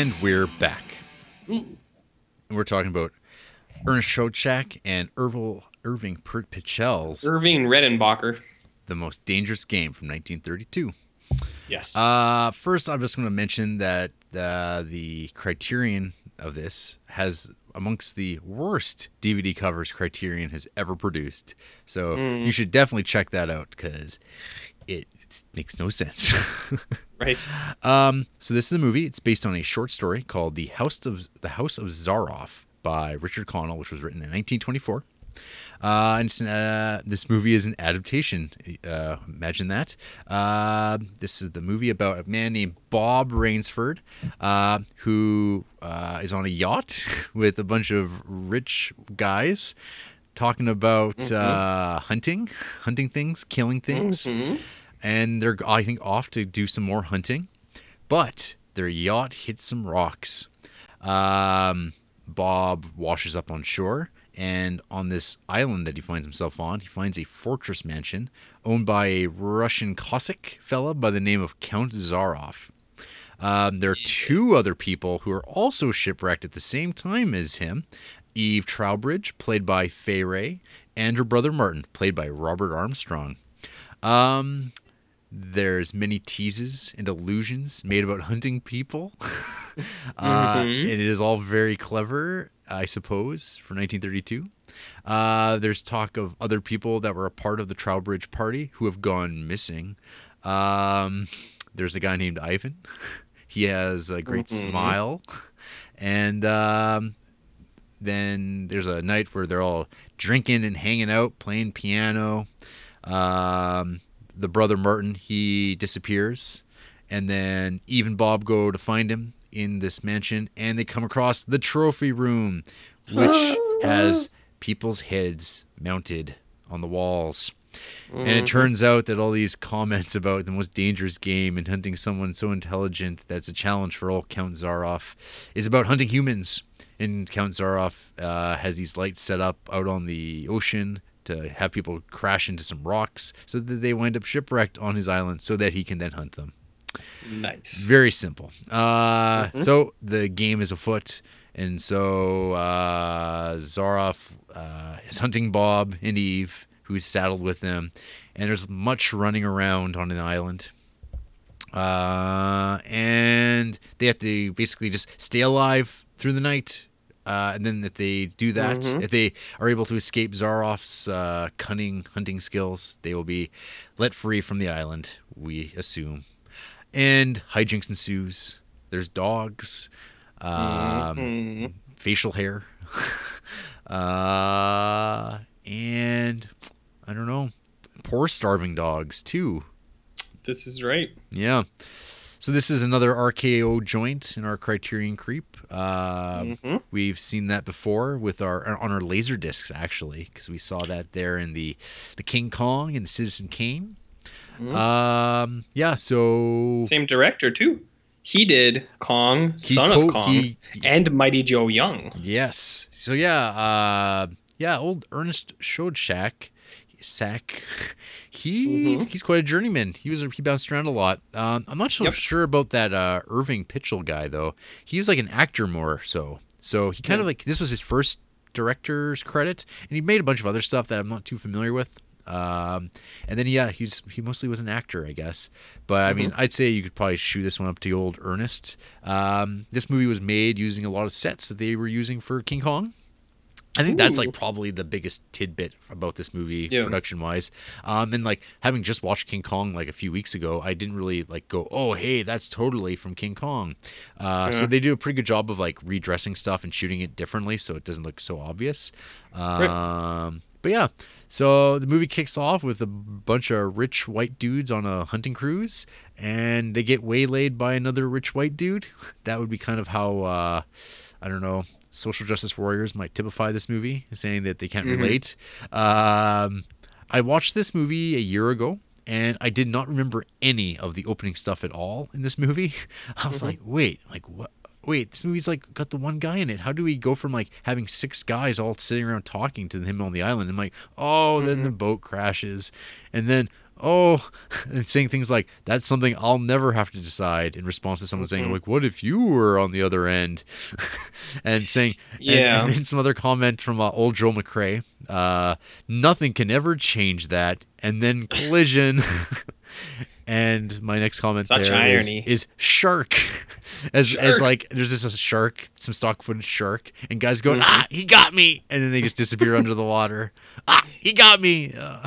And we're back. And we're talking about Ernest Schoedsack and Irvil, Irving Pichel's Irving Redenbacher. The Most Dangerous Game from 1932. Yes. Uh, first, I'm just going to mention that uh, the Criterion of this has amongst the worst DVD covers Criterion has ever produced. So you should definitely check that out because it, it makes no sense. *laughs* *laughs* right. Um, so this is a movie. It's based on a short story called "The House of the House of Zaroff" by Richard Connell, which was written in 1924. Uh, and uh, this movie is an adaptation. Uh, imagine that. Uh, this is the movie about a man named Bob Rainsford, uh, who uh, is on a yacht *laughs* with a bunch of rich guys talking about uh, hunting, hunting things, killing things and they're I think off to do some more hunting, but their yacht hits some rocks. Um, Bob washes up on shore, and on this island that he finds himself on, he finds a fortress mansion owned by a Russian Cossack fella by the name of Count Zaroff. Um, there are two other people who are also shipwrecked at the same time as him. Eve Trowbridge, played by Fay Wray, and her brother Martin, played by Robert Armstrong. Um, there's many teases and illusions made about hunting people. *laughs* uh, Mhm. and it is all very clever, I suppose, for 1932. Uh, there's talk of other people that were a part of the Trowbridge party who have gone missing. Um, there's a guy named Ivan. *laughs* he has a great Mhm. smile. And um, then there's a night where they're all drinking and hanging out, playing piano. Um, the brother Martin he disappears, and then Eve and Bob go to find him in this mansion, and they come across the trophy room, which *gasps* has people's heads mounted on the walls. And it turns out that all these comments about the most dangerous game and hunting someone so intelligent that's a challenge for old Count Zaroff is about hunting humans. And Count Zaroff uh, has these lights set up out on the ocean to have people crash into some rocks so that they wind up shipwrecked on his island so that he can then hunt them. Nice. Very simple. Uh, So the game is afoot, and so uh, Zaroff uh, is hunting Bob and Eve, who's saddled with them, and there's much running around on an island. Uh, and they have to basically just stay alive through the night. Uh, and then if they do that, Mhm. if they are able to escape Zaroff's uh, cunning hunting skills, they will be let free from the island, we assume and hijinks ensues. There's dogs, um, Mhm. facial hair, *laughs* uh, and I don't know, poor starving dogs too. This is right. Yeah. So this is another RKO joint in our Criterion Creep. Uh, Mhm. We've seen that before with our on our laser discs actually, because we saw that there in the the King Kong and the Citizen Kane. Mhm. Um, yeah. So Same director too. He did Kong, he Son co- of Kong, he- and Mighty Joe Young. Yes. So yeah, uh, yeah, old Ernest Schoedsack, Sack, *laughs* he Mhm. he's quite a journeyman. He was he bounced around a lot. Um, I'm not so Yep. sure about that uh, Irving Pichel guy though. He was like an actor more so. So he kind of like this was his first director's credit, and he made a bunch of other stuff that I'm not too familiar with. Um, and then yeah, he's he mostly was an actor, I guess. But I mean, I'd say you could probably shoe this one up to old Ernest. Um, this movie was made using a lot of sets that they were using for King Kong. I think that's like probably the biggest tidbit about this movie Yeah. production wise. Um, and like having just watched King Kong like a few weeks ago, I didn't really like go, oh hey, that's totally from King Kong. Uh, So they do a pretty good job of like redressing stuff and shooting it differently, so it doesn't look so obvious. Um, But yeah, so the movie kicks off with a bunch of rich white dudes on a hunting cruise, and they get waylaid by another rich white dude. *laughs* That would be kind of how uh, I don't know social justice warriors might typify this movie, saying that they can't Mhm. relate. Um, I watched this movie a year ago. And I did not remember any of the opening stuff at all in this movie. *laughs* I was Mhm. like, wait, like what? Wait, this movie's like got the one guy in it. How do we go from like having six guys all sitting around talking to him on the island? I'm like, oh, then the boat crashes, and then oh, *laughs* and saying things like that's something I'll never have to decide in response to someone saying Mhm. like, what if you were on the other end, *laughs* and saying Yeah. and, then some other comment from uh, old Joel McCrea, uh, nothing can ever change that, and then collision. *laughs* And my next comment Such there is- irony. is shark. As as like there's just a shark, some stock footage shark, and guys going, Mhm. ah, he got me, and then they just disappear under the water. Ah, he got me. Uh,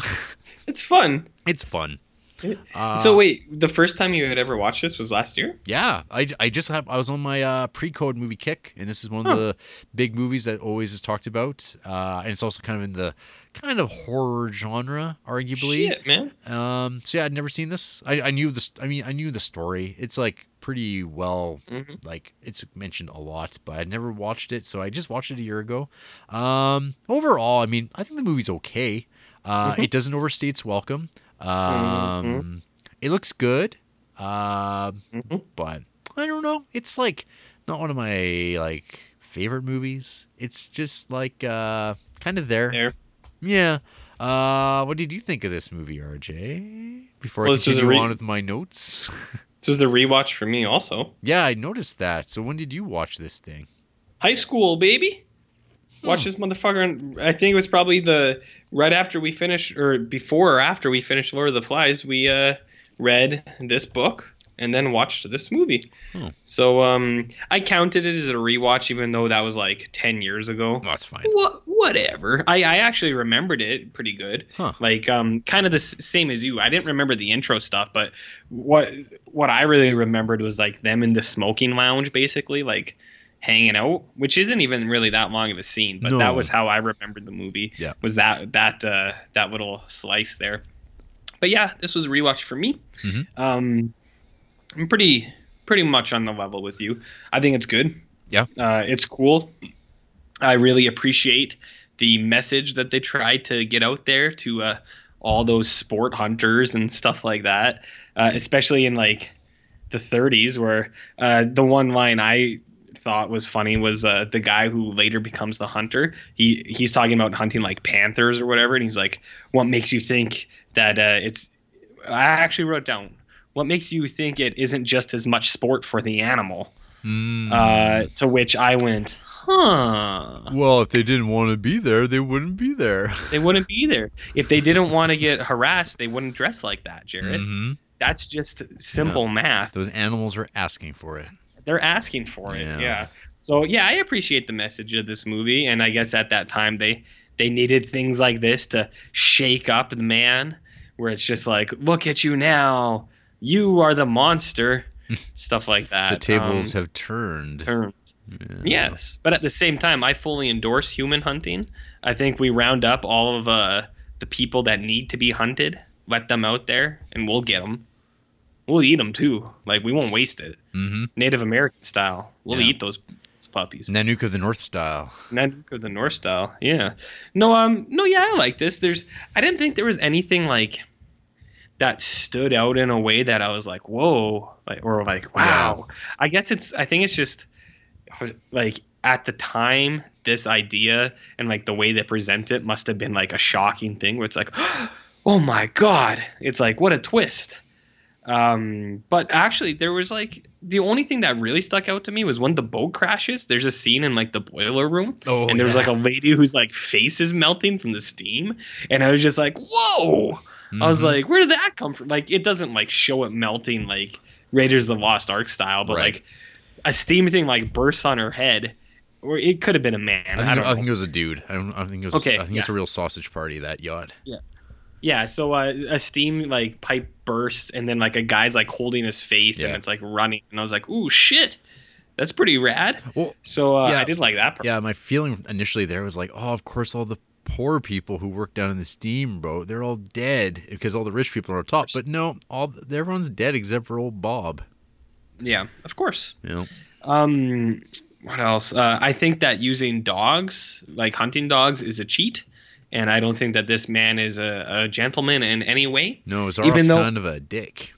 *laughs* It's fun. it's fun. Uh, *laughs* so wait, the first time you had ever watched this was last year? yeah, I, I just have I was on my uh, pre-code movie kick, and this is one of the big movies that always is talked about, uh, and it's also kind of in the kind of horror genre, arguably. Shit, man. Um, so yeah, I'd never seen this. I, I knew this. I mean, I knew the story. It's like pretty well, hmm like it's mentioned a lot, but I'd never watched it. So I just watched it a year ago. Um, overall, I mean, I think the movie's okay. Uh, Mhm. it doesn't overstay its welcome. Um, it looks good. Um, hmm but I don't know. It's like not one of my like favorite movies. It's just like uh, kind of there. There. Yeah. Uh, what did you think of this movie, RJ? Before Well, I continue re- on with my notes. *laughs* This was a rewatch for me also. yeah, I noticed that. So when did you watch this thing? High school, baby. Watch Hmm. this motherfucker. And I think it was probably the right after we finished, or before or after we finished Lord of the Flies. We uh, read this book and then watched this movie. Hmm. So um, I counted it as a rewatch, even though that was like ten years ago. That's fine. What, whatever. I, I actually remembered it pretty good. Huh. Like um, kind of the s- same as you. I didn't remember the intro stuff, but what what I really remembered was like them in the smoking lounge, basically, like hanging out, which isn't even really that long of a scene. But No. that was how I remembered the movie. Yeah. Was that that uh, that little slice there? But yeah, this was a rewatch for me. Mhm. Um, I'm pretty pretty much on the level with you. I think it's good. Yeah. Uh, it's cool. I really appreciate the message that they tried to get out there to uh, all those sport hunters and stuff like that, uh, especially in like the 30s, where uh, the one line I thought was funny was uh, the guy who later becomes the hunter. He he's talking about hunting like panthers or whatever, and he's like, "What makes you think that uh, it's?" I actually wrote down. What makes you think it isn't just as much sport for the animal? Mm. Uh, to which I went, huh. well, if they didn't want to be there, they wouldn't be there. *laughs* They wouldn't be there. If they didn't want to get harassed, they wouldn't dress like that, Jared. Mhm. That's just simple math. Those animals are asking for it. They're asking for it. Yeah. Yeah. So yeah, I appreciate the message of this movie, and I guess at that time they they needed things like this to shake up the man, where it's just like, look at you now, you are the monster, *laughs* stuff like that. the tables um, have turned. turned. Yeah. Yes, but at the same time, I fully endorse human hunting. I think we round up all of uh, the people that need to be hunted, let them out there, and we'll get them. We'll eat them too. Like we won't waste it. Mhm. Native American style. We'll Yeah. eat those, those puppies. Nanook of the North style. Nanook of the North style. Yeah. No, um, no, yeah, I like this. There's, I didn't think there was anything like that stood out in a way that I was like, whoa, like or like, wow. I guess it's, I think it's just like at the time, this idea and like the way they present it must have been like a shocking thing where it's like, *gasps* oh my god, it's like what a twist. Um, but actually, there was like the only thing that really stuck out to me was when the boat crashes. There's a scene in like the boiler room, Oh, and there was yeah. like a lady whose like face is melting from the steam, and I was just like, "Whoa!" I was Mhm. like, "Where did that come from?" Like, it doesn't like show it melting like Raiders of the Lost Ark style, but Right. like a steam thing like bursts on her head, or it could have been a man. I I, think, don't I, know. think it was a dude. I don't. I think it was. Okay, I think it's a real sausage party. That yacht. Yeah, so uh, a steam like pipe bursts, and then like a guy's like holding his face, and it's like running, and I was like, "Ooh, shit, that's pretty rad." Well, So uh, Yeah. I did like that part. yeah. My feeling initially there was like, oh, of course, all the poor people who work down in the steamboat, they're all dead because all the rich people are on top. But no, all everyone's dead except for old Bob. Yeah, of course. Know. Um, what else? Uh, I think that using dogs, like hunting dogs, is a cheat, and I don't think that this man is a, a gentleman in any way. No, Zaroff's Even though- kind of a dick.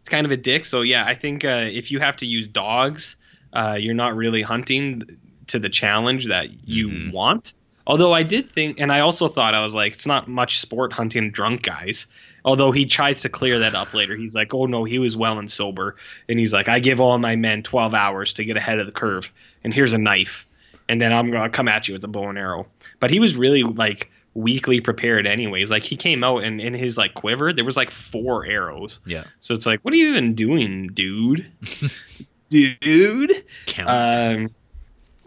It's kind of a dick. So yeah, I think uh, if you have to use dogs, uh, you're not really hunting to the challenge that you Mhm. want. Although I did think, and I also thought I was like, it's not much sport hunting drunk guys. Although he tries to clear that up later. He's like, oh no, he was well and sober, and he's like, I give all my men 12 hours to get ahead of the curve, and here's a knife, and then I'm gonna come at you with a bow and arrow. But he was really like weakly prepared anyways. Like he came out and in his like quiver there was like four arrows. Yeah. So it's like, what are you even doing, dude? *laughs* dude. Count. Um,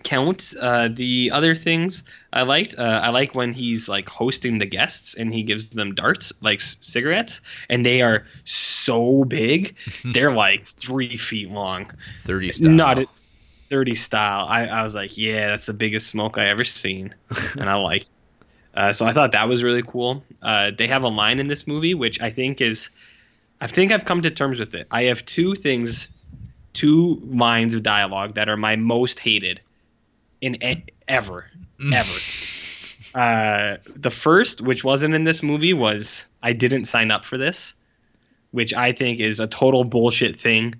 count. Uh, the other things I liked, uh, I like when he's like hosting the guests and he gives them darts, like c- cigarettes, and they are so big. *laughs* They're like three feet long. Thirty style. Not a 30 style. I, I was like, yeah, that's the biggest smoke I ever seen. and I like uh, so I thought that was really cool. Uh, they have a line in this movie which I think is, I think I've come to terms with it. I have two things, two lines of dialogue that are my most hated in e- ever, ever. uh, the first, which wasn't in this movie, was I didn't sign up for this, which I think is a total bullshit thing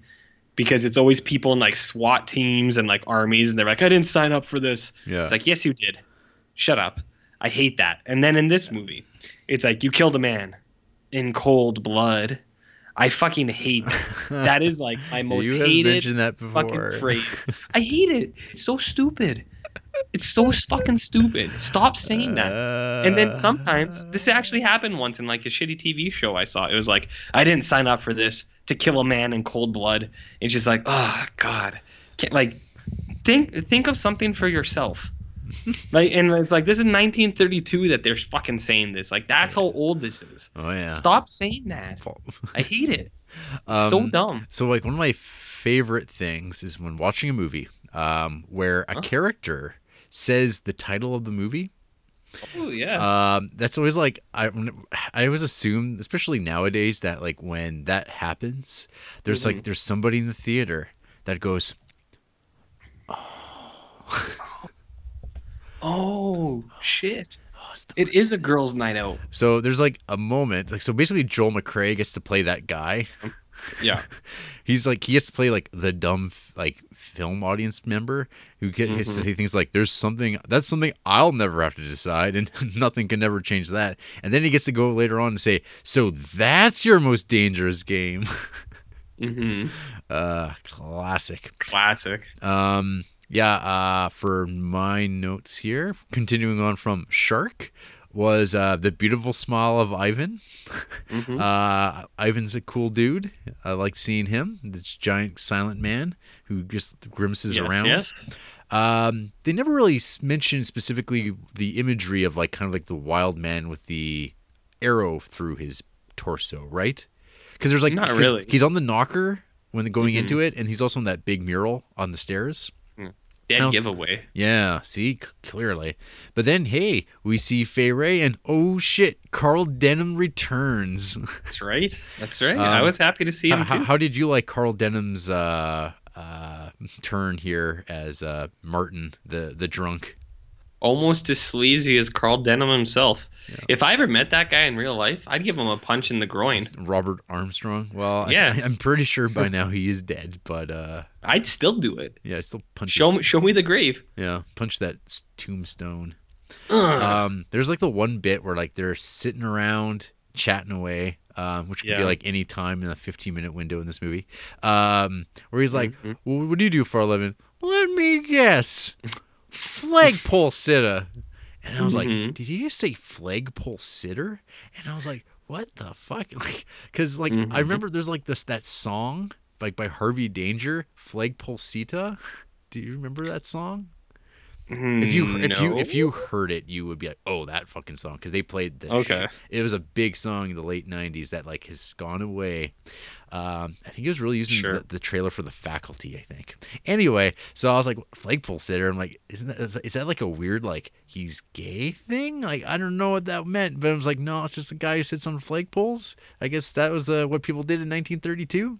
because it's always people in like SWAT teams and like armies, and they're like, I didn't sign up for this. Yeah. It's like, yes, you did. Shut up. I hate that. And then in this movie, it's like, you killed a man in cold blood. I fucking hate that. *laughs* that is like my most you hated that before. fucking phrase. *laughs* I hate it. It's so stupid. It's so fucking stupid. Stop saying that. And then sometimes this actually happened once in like a shitty TV show I saw. It was like I didn't sign up for this to kill a man in cold blood. It's just like, oh god, Can't, like think think of something for yourself. *laughs* like and it's like this is 1932 that they're fucking saying this. Like that's how old this is. Oh yeah. Stop saying that. I hate it. *laughs* It's so Um, dumb. So like one of my favorite things is when watching a movie um, where a Huh? character says the title of the movie. Oh yeah. Um, that's always like I I always assume, especially nowadays, that like when that happens, there's Mm-hmm. like there's somebody in the theater that goes, oh shit. oh, It is a girls' night out. so there's like a moment like so basically Joel McCrea gets to play that guy. *laughs* Yeah. *laughs* He's like he gets to play like the dumb like film audience member who get his Mhm. he thinks like there's something that's something I'll never have to decide and *laughs* nothing can ever change that. And then he gets to go later on and say, "So that's your most dangerous game." hmm uh classic. Classic. Um yeah, uh for my notes here, continuing on from Shark was uh the beautiful smile of Ivan. Mhm. *laughs* Uh, Ivan's a cool dude. I like seeing him. This giant silent man who just grimaces yes, around. Yes. Um, they never really mentioned specifically the imagery of like kind of like the wild man with the arrow through his torso, right? Because there's like Not really. He's on the knocker when going Mhm. into it, and he's also on that big mural on the stairs. Dead Now- giveaway. Yeah, see c- clearly. But then, hey, we see Fay Wray, and oh shit, Carl Denham returns. That's right. That's right. I Um, was happy to see him how, too. how did you like Carl Denham's uh, uh, turn here as uh, Martin, the the drunk? Almost as sleazy as Carl Denham himself. Yeah. If I ever met that guy in real life, I'd give him a punch in the groin. Robert Armstrong. Well, Yeah. *laughs* I, am pretty sure by now he is dead, but uh, I'd still do it. yeah, I still punch. Show me, show me the grave. yeah, punch that tombstone. Ugh. Um, there's like the one bit where like they're sitting around chatting away. um, which could be like any time in a 15 minute window in this movie, um, where he's like, Mhm. well, "What do you do for a living?" Let me guess, *laughs* flagpole sitter. And I was like, Mhm. "Did he just say flagpole sitter?" And I was like, "What the fuck?" *laughs* Because like I Mhm. remember there's like this that song like by Harvey Danger, flagpole Sitta. Do you remember that song? If you if you if you heard it, you would be like, "Oh, that fucking song," because they played the. Okay. it was a big song in the late '90s that like has gone away. Um, I think he was really using Sure. the, the trailer for the Faculty. I think. Anyway, so I was like, "Flagpole sitter." I'm like, "Isn't that is, is that like a weird like he's gay thing?" Like I don't know what that meant, but I was like, "No, it's just a guy who sits on flagpoles." I guess that was uh, what people did in 1932.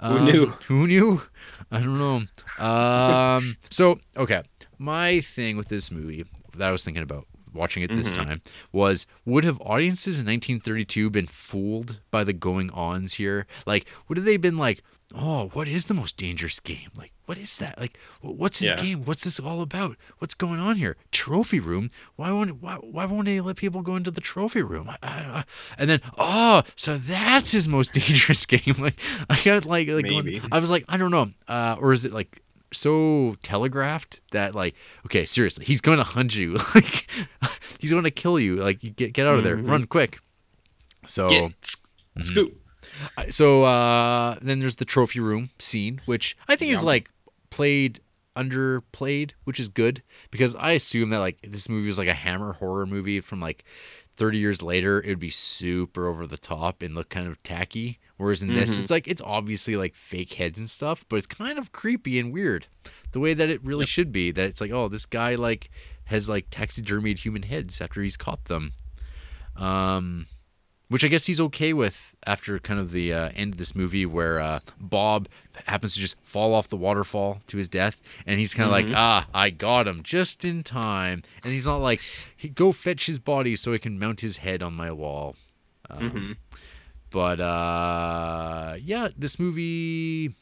Who knew? Who knew? I don't know. Um, *laughs* so okay, my thing with this movie that I was thinking about watching it this Mhm. time was would have audiences in 1932 been fooled by the going ons here? Like, would have they been like, oh, what is the most dangerous game? Like, what is that? Like, what's this Yeah. game? What's this all about? What's going on here? Trophy room? Why won't why, why won't they let people go into the trophy room? I, I, I- and then oh, so that's his most *laughs* dangerous game. *laughs* Like, I got like like going-. I was like, I don't know, uh, or is it like so telegraphed that like okay seriously he's going to hunt you. *laughs* Like he's going to kill you. Like you get get out of there. Mhm. run quick. So Get sc- Mm-hmm. scoop. So uh then there's the trophy room scene which i think is like played underplayed which is good because i assume that like this movie was like a hammer horror movie from like 30 years later. It would be super over the top and look kind of tacky whereas in this Mhm. it's like it's obviously like fake heads and stuff but it's kind of creepy and weird the way that it really should be that it's like oh this guy like has like taxidermied human heads after he's caught them um which I guess he's okay with after kind of the uh, end of this movie where uh, Bob happens to just fall off the waterfall to his death, and he's kind of Mhm. like, "Ah, I got him just in time," and he's not like, he, "Go fetch his body so I can mount his head on my wall." Um, Mhm. But uh, yeah, this movie,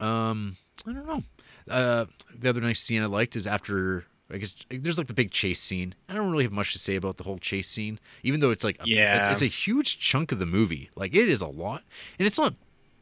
um, I don't know. Uh, the other nice scene I liked is after. I guess there's like the big chase scene. I don't really have much to say about the whole chase scene, even though it's like Yeah. it's, it's a huge chunk of the movie. Like it is a lot, and it's not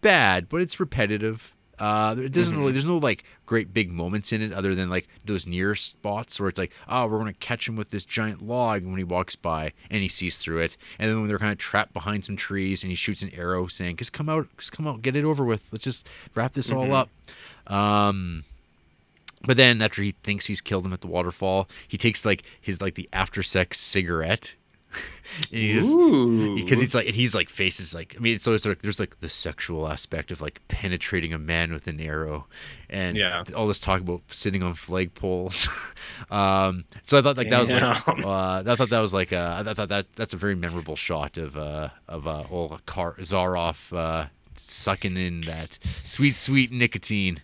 bad, but it's repetitive. Uh, it doesn't Mhm. really. There's no like great big moments in it, other than like those near spots where it's like, oh, we're gonna catch him with this giant log when he walks by, and he sees through it. And then when they're kind of trapped behind some trees, and he shoots an arrow, saying, "Just come out, just come out, get it over with. Let's just wrap this all Mhm. up." Um, but then after he thinks he's killed him at the waterfall, he takes like his like the after sex cigarette. *laughs* and he just because he's like and he's like faces like I mean so it's like there's like the sexual aspect of like penetrating a man with an arrow and Yeah. all this talk about sitting on flagpoles. *laughs* um so I thought like that was like uh I thought that was like uh I thought that that's a very memorable shot of uh of uh old Kar- Zaroff uh sucking in that sweet sweet nicotine.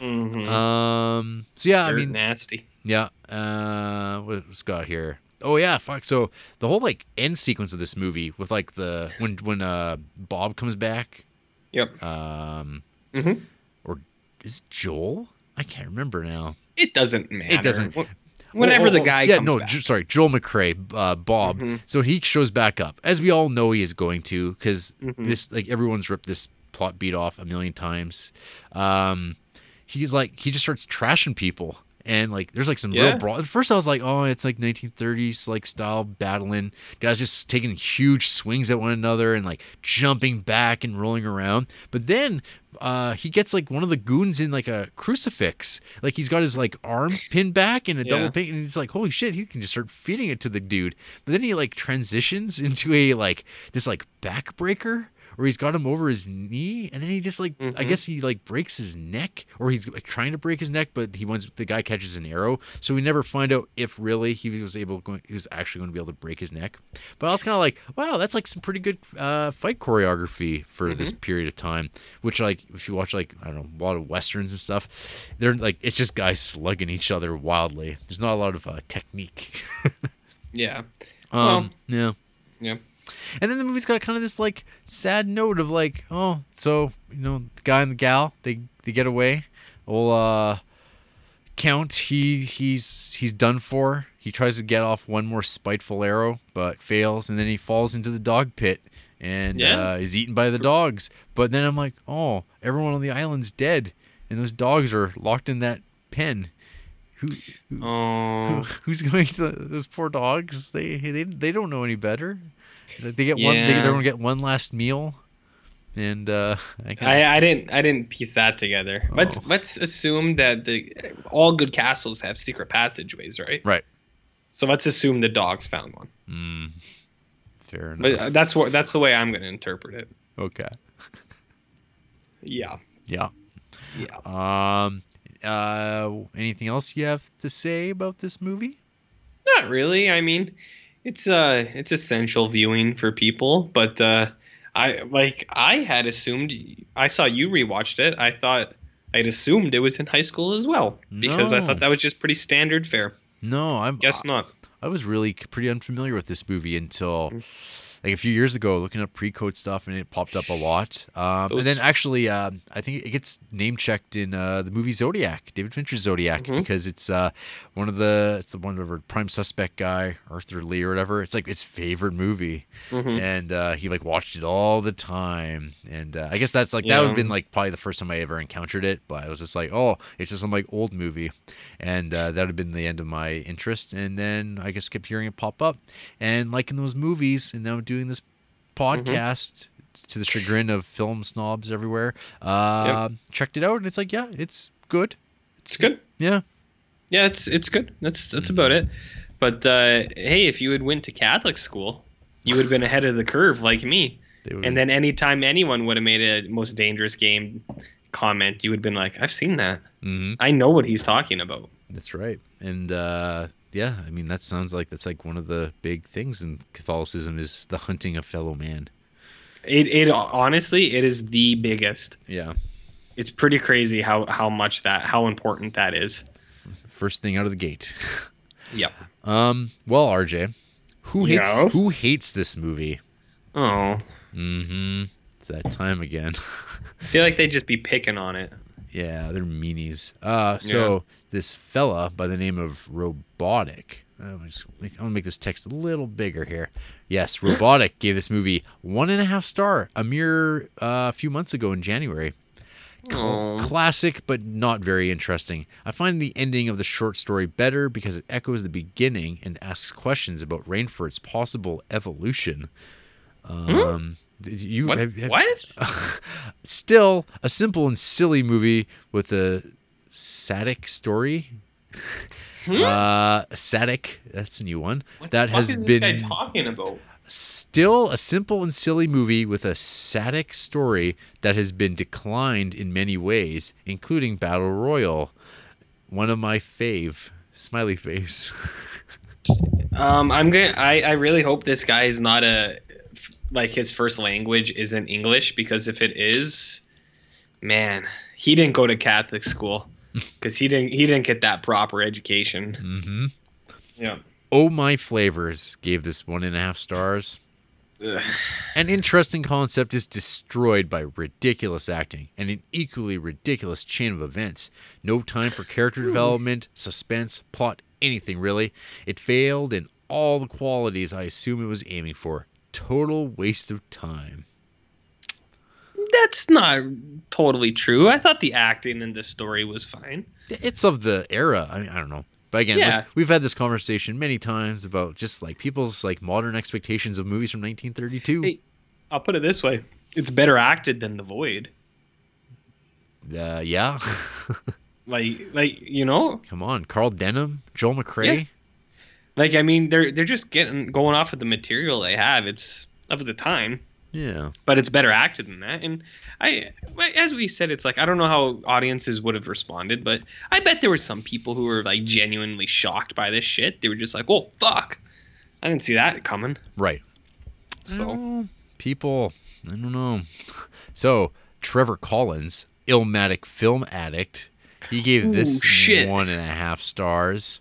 Mhm. Um so yeah I mean nasty. yeah. Uh, what's got here? Oh yeah, fuck. So the whole like end sequence of this movie with like the when when uh Bob comes back, Yep. um, Mhm. or is Joel? I can't remember now. It doesn't matter. It doesn't- Wh- Whenever Oh, the oh, guy yeah, comes no. Jo- sorry, Joel McCrea, uh, Bob. Mhm. So he shows back up, as we all know he is going to, because Mhm. this like everyone's ripped this plot beat off a million times. Um, he's like he just starts trashing people. And like, there's like some Yeah. real brawl. At first, I was like, "Oh, it's like 1930s like style battling, guys just taking huge swings at one another and like jumping back and rolling around." But then uh, he gets like one of the goons in like a crucifix, like he's got his like arms pinned back in a double Yeah. pin, and he's like, "Holy shit!" He can just start feeding it to the dude. But then he like transitions into a like this like backbreaker where he's got him over his knee, and then he just like I Mhm. guess he like breaks his neck, or he's like trying to break his neck, but he wants the guy catches an arrow, so we never find out if really he was able going, he was actually going to be able to break his neck. But I was kind of like, wow, that's like some pretty good uh, fight choreography for this period of time. Which like if you watch like I don't know a lot of westerns and stuff, they're like it's just guys slugging each other wildly. There's not a lot of uh, technique. *laughs* Yeah. um, Well, yeah. Yeah. And then the movie's got kind of this like sad note of like, oh, so you know, the guy and the gal they they get away. Well, uh, Count he he's he's done for. He tries to get off one more spiteful arrow, but fails, and then he falls into the dog pit and Yeah. uh, is eaten by the dogs. But then I'm like, oh, everyone on the island's dead, and those dogs are locked in that pen. Who, who, Oh, who who's going to those poor dogs? They they they don't know any better. They get one. They, they're gonna get one last meal, and uh, *laughs* I, kinda, I, I didn't I didn't piece that together. Let's Oh. let's assume that the all good castles have secret passageways, right? right. So let's assume the dogs found one. Mm, fair enough. But uh, that's what that's the way I'm going to interpret it. okay. Yeah. Yeah. Yeah. Um. Uh. Anything else you have to say about this movie? Not really. I mean, it's uh it's essential viewing for people, but uh I like I had assumed I saw you rewatched it. I thought I'd assumed it was in high school as well because I thought that was just pretty standard fare. No, I'm. Guess not. I was really pretty unfamiliar with this movie until Mm. Like a few years ago, looking up pre-code stuff, and it popped up a lot. Um, and then actually, uh, I think it gets name checked in uh, the movie Zodiac, David Fincher's Zodiac, Mhm. because it's uh, one of the it's the one of our prime suspect guy, Arthur Leigh or whatever. It's like his favorite movie, Mhm. and uh, he like watched it all the time. And uh, I guess that's like that would have been like probably the first time I ever encountered it. But I was just like, oh, it's just some like old movie, and uh, that would have been the end of my interest. And then I just kept hearing it pop up, and liking those movies, and now doing this podcast. To the chagrin of film snobs everywhere, uh, checked it out and it's like, yeah, it's good. It's good. Yeah, Yeah, it's it's good. That's that's about it. But uh, hey, if you had went to Catholic school, you would have been ahead of the curve like me. And then anytime anyone would have made a most dangerous game comment, you would have been like, I've seen that. hmm I know what he's talking about. That's right. And uh, yeah, I mean that sounds like that's like one of the big things in Catholicism is the hunting of fellow man. It it honestly, it is the biggest. Yeah. It's pretty crazy how how much that how important that is. First thing out of the gate. *laughs* Yep. Um. Well, RJ, who hates Yes? who hates this movie? Oh, Mm-hmm. It's that time again. *laughs* I feel like they'd just be picking on it. Yeah, they're meanies. Uh. So this fella by the name of Robotic. I'm, just, I'm gonna make this text a little bigger here. Yes, *laughs* Robotic gave this movie one and a half star a mere uh, few months ago in January. Cl- classic, but not very interesting. I find the ending of the short story better because it echoes the beginning and asks questions about Rainsford's possible evolution. Um, did you Hmm? What? have- have- what? *laughs* still a simple and silly movie with a sadistic story. Uh, sadistic. That's a new one. Hmm? What that the fuck has is been this guy talking about? still a simple and silly movie with a sadistic story that has been declined in many ways, including Battle Royale, one of my fave. Smiley face. *laughs* Um, I'm gonna. I, I really hope this guy is not a like his first language isn't English because if it is, man, he didn't go to Catholic school *laughs* because he didn't he didn't get that proper education. Mm-hmm. Yeah. Oh My Flavors gave this one and a half stars. An interesting concept is destroyed by ridiculous acting and an equally ridiculous chain of events. No time for character development, suspense, plot, anything really. It failed in all the qualities I assume it was aiming for. Total waste of time. That's not totally true. I thought the acting in this story was fine. It's of the era. I mean, I don't know. But again, Yeah. like, we've had this conversation many times about just like people's like modern expectations of movies from 1932. Hey. I'll put it this way: it's better acted than The Void. Uh, yeah. *laughs* Like, like you know, Come on, Carl Denham, Joel McCrea. Like I mean, they're they're just getting going off of the material they have. It's of the time. Yeah. but it's better acted than that. And I, as we said, it's like I don't know how audiences would have responded, but I bet there were some people who were like genuinely shocked by this shit. They were just like, "Oh fuck, I didn't see that coming." Right. So people, I don't know. *laughs* So Trevor Collins, Illmatic film addict, he gave this Ooh, shit. one and a half stars.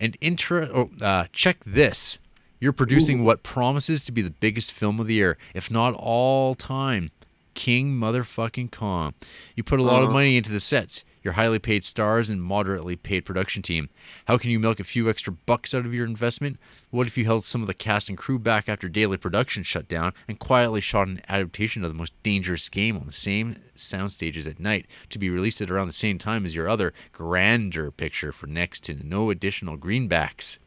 And intro. Oh, uh, check this. You're producing what promises to be the biggest film of the year, if not all time. King motherfucking Kong. You put a lot of Uh-huh. money into the sets. Your highly paid stars, and moderately paid production team. How can you milk a few extra bucks out of your investment? What if you held some of the cast and crew back after daily production shut down and quietly shot an adaptation of the most dangerous game on the same sound stages at night to be released at around the same time as your other grander picture for next to no additional greenbacks?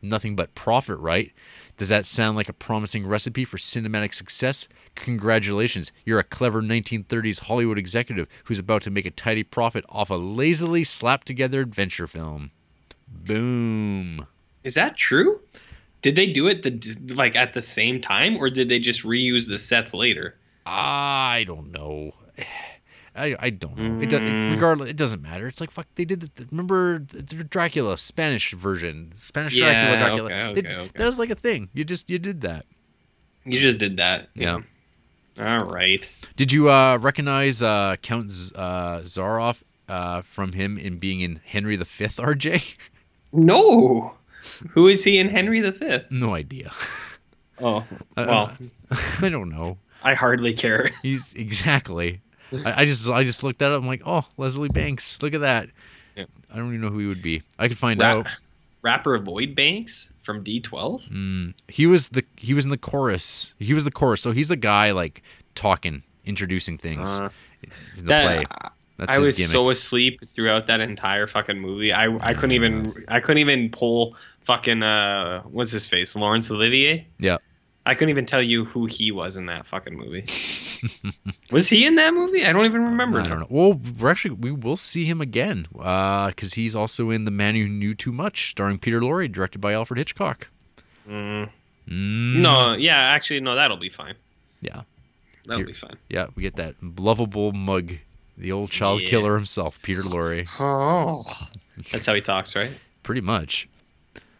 Nothing but profit, right? Does that sound like a promising recipe for cinematic success? Congratulations, you're a clever 1930s Hollywood executive who's about to make a tidy profit off a lazily slapped together adventure film. Boom. Is that true? Did they do it the like at the same time, or did they just reuse the sets later? I don't know. I, I don't know. It, does, it Mm. regardless, it doesn't matter. It's like fuck. They did the, remember the Dracula Spanish version, Spanish Yeah, Dracula, Dracula. okay, They- okay, okay. That was like a thing. You just you did that. You just did that. Yeah. All right. Did you uh, recognize uh, Count Z- uh, Zaroff uh, from him in being in Henry V? *laughs* RJ? No. Who is he in Henry V? no idea. *laughs* Oh, well, I don't know. I hardly care. He's exactly. I, I just I just looked at it. I'm like, oh, Leslie Banks. Look at that. Yeah. I don't even know who he would be. I could find Ra- out. rapper Lloyd Banks from D12. Mm, he was the he was in the chorus. He was the chorus. So he's the guy like talking, introducing things Uh, in the that- play. That's I was gimmick. so asleep throughout that entire fucking movie. I I couldn't even I couldn't even pull fucking uh what's his face Laurence Olivier. yeah. I couldn't even tell you who he was in that fucking movie. *laughs* was he in that movie? I don't even remember. I now. don't know. Well, we're actually we will see him again because he's also in The Man Who Knew Too Much, starring Peter Lorre, directed by Alfred Hitchcock. Mm, Mm, no, yeah, actually, no, that'll be fine. Yeah. That'll Here- be fine. Yeah, we get that lovable mug, the old child Yeah. killer himself, Peter Lorre. Oh, that's how he talks, right? Pretty much.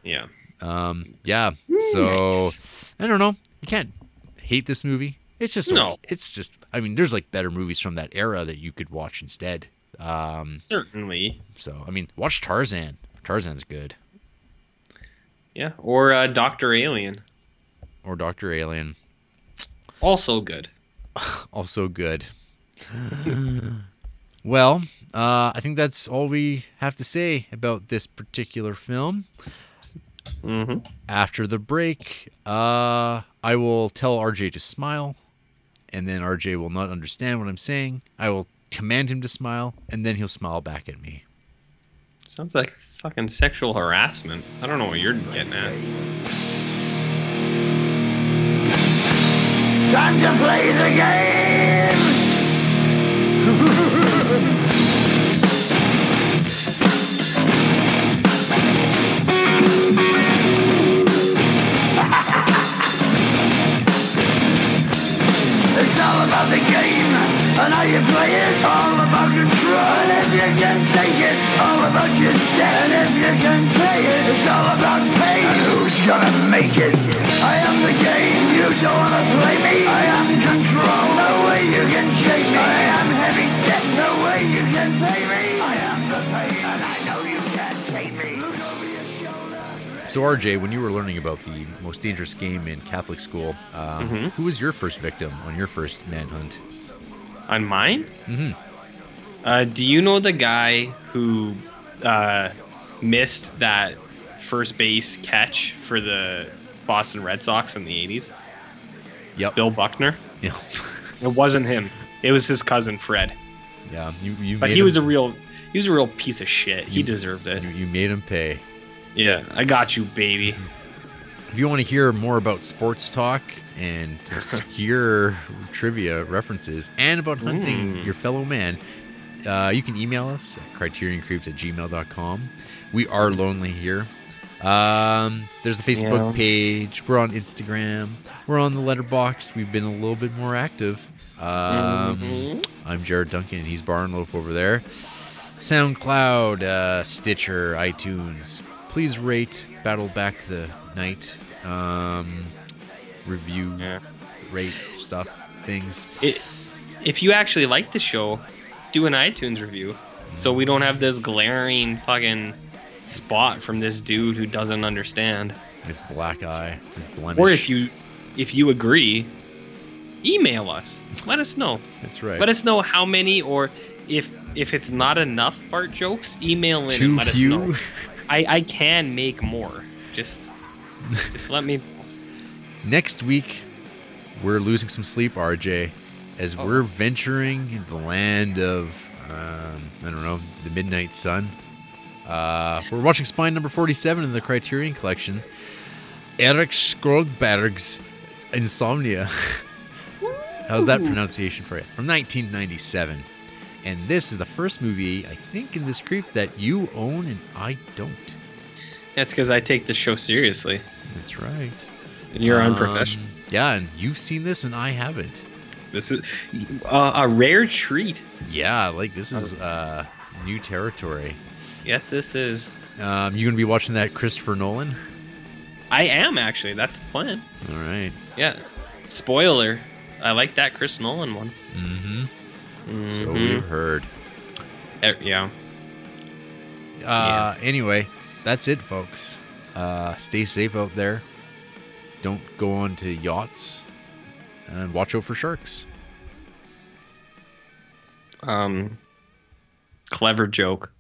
Yeah. Um, yeah. So I don't know. You can't hate this movie. It's just No. It's just. I mean, there's like better movies from that era that you could watch instead. Um, Certainly. so I mean, watch Tarzan. Tarzan's good. Yeah. Or uh, Doctor Alien, Or Doctor Alien, also good. *laughs* also good. *laughs* well, uh, I think that's all we have to say about this particular film. Mm-hmm. After the break, uh, I will tell RJ to smile, and then RJ will not understand what I'm saying. I will command him to smile, and then he'll smile back at me. Sounds like fucking sexual harassment. I don't know what you're getting at. Time to play the game! *laughs* all about the game and how you play it. All about control and if you can take it. All about your debt and if you can pay it. It's all about pain and who's gonna make it. I am the game, you don't wanna play me. I am control, no way you can shake me. I am heavy debt, no way you can pay me. So, RJ, when you were learning about the most dangerous game in Catholic school, um, Mhm. who was your first victim on your first manhunt? On mine? Mhm. Uh, do you know the guy who uh, missed that first base catch for the Boston Red Sox in the 80s? Yep. Bill Buckner? *laughs* Yeah. It wasn't him. It was his cousin Fred. yeah. You, you But he was a real he was a real piece of shit. He deserved it. you, you made him pay. Yeah, I got you, baby. If you want to hear more about sports talk and *laughs* obscure trivia references and about hunting Mm. your fellow man, uh, you can email us at criterioncreeps at gmail.com. We are lonely here. Um, there's the Facebook Yeah. page. We're on Instagram. We're on the Letterboxd. We've been a little bit more active. Um, Mhm. I'm Jared Duncan, and he's Barnloaf over there. SoundCloud, uh, Stitcher, iTunes. Please rate Battle Back the Night. Um, review, Yeah. rate stuff, things. It, if you actually like the show, do an iTunes review, so we don't have this glaring fucking spot from this dude who doesn't understand. This black eye, this blemish. Or if you, if you agree, email us. Let us know. *laughs* That's right. Let us know how many or if if it's not enough fart jokes, email in Too and let few. us know. *laughs* I I can make more. Just just let me. Next week, we're losing some sleep, RJ, as Oh. we're venturing into the land of, um, I don't know, the Midnight Sun. Uh, we're watching Spine number 47 in the Criterion Collection. Eric Skroldberg's Insomnia. *laughs* How's that pronunciation for you? From 1997. And this is the first movie, I think, in this creep that you own and I don't. That's because I take the show seriously, That's right. and you're Um, unprofessional. Yeah, and you've seen this and I haven't. This is uh, a rare treat. Yeah, like this is uh, new territory. Yes, this is. Um, you gonna be watching that Christopher Nolan? I am actually. That's the plan. All right. Yeah. Spoiler. I like that Chris Nolan one. Mm-hmm. So Mhm. we've heard. Eh, yeah. Uh, Anyway, that's it, folks. Uh, stay safe out there. Don't go on to yachts, and watch out for sharks. Um. Clever joke.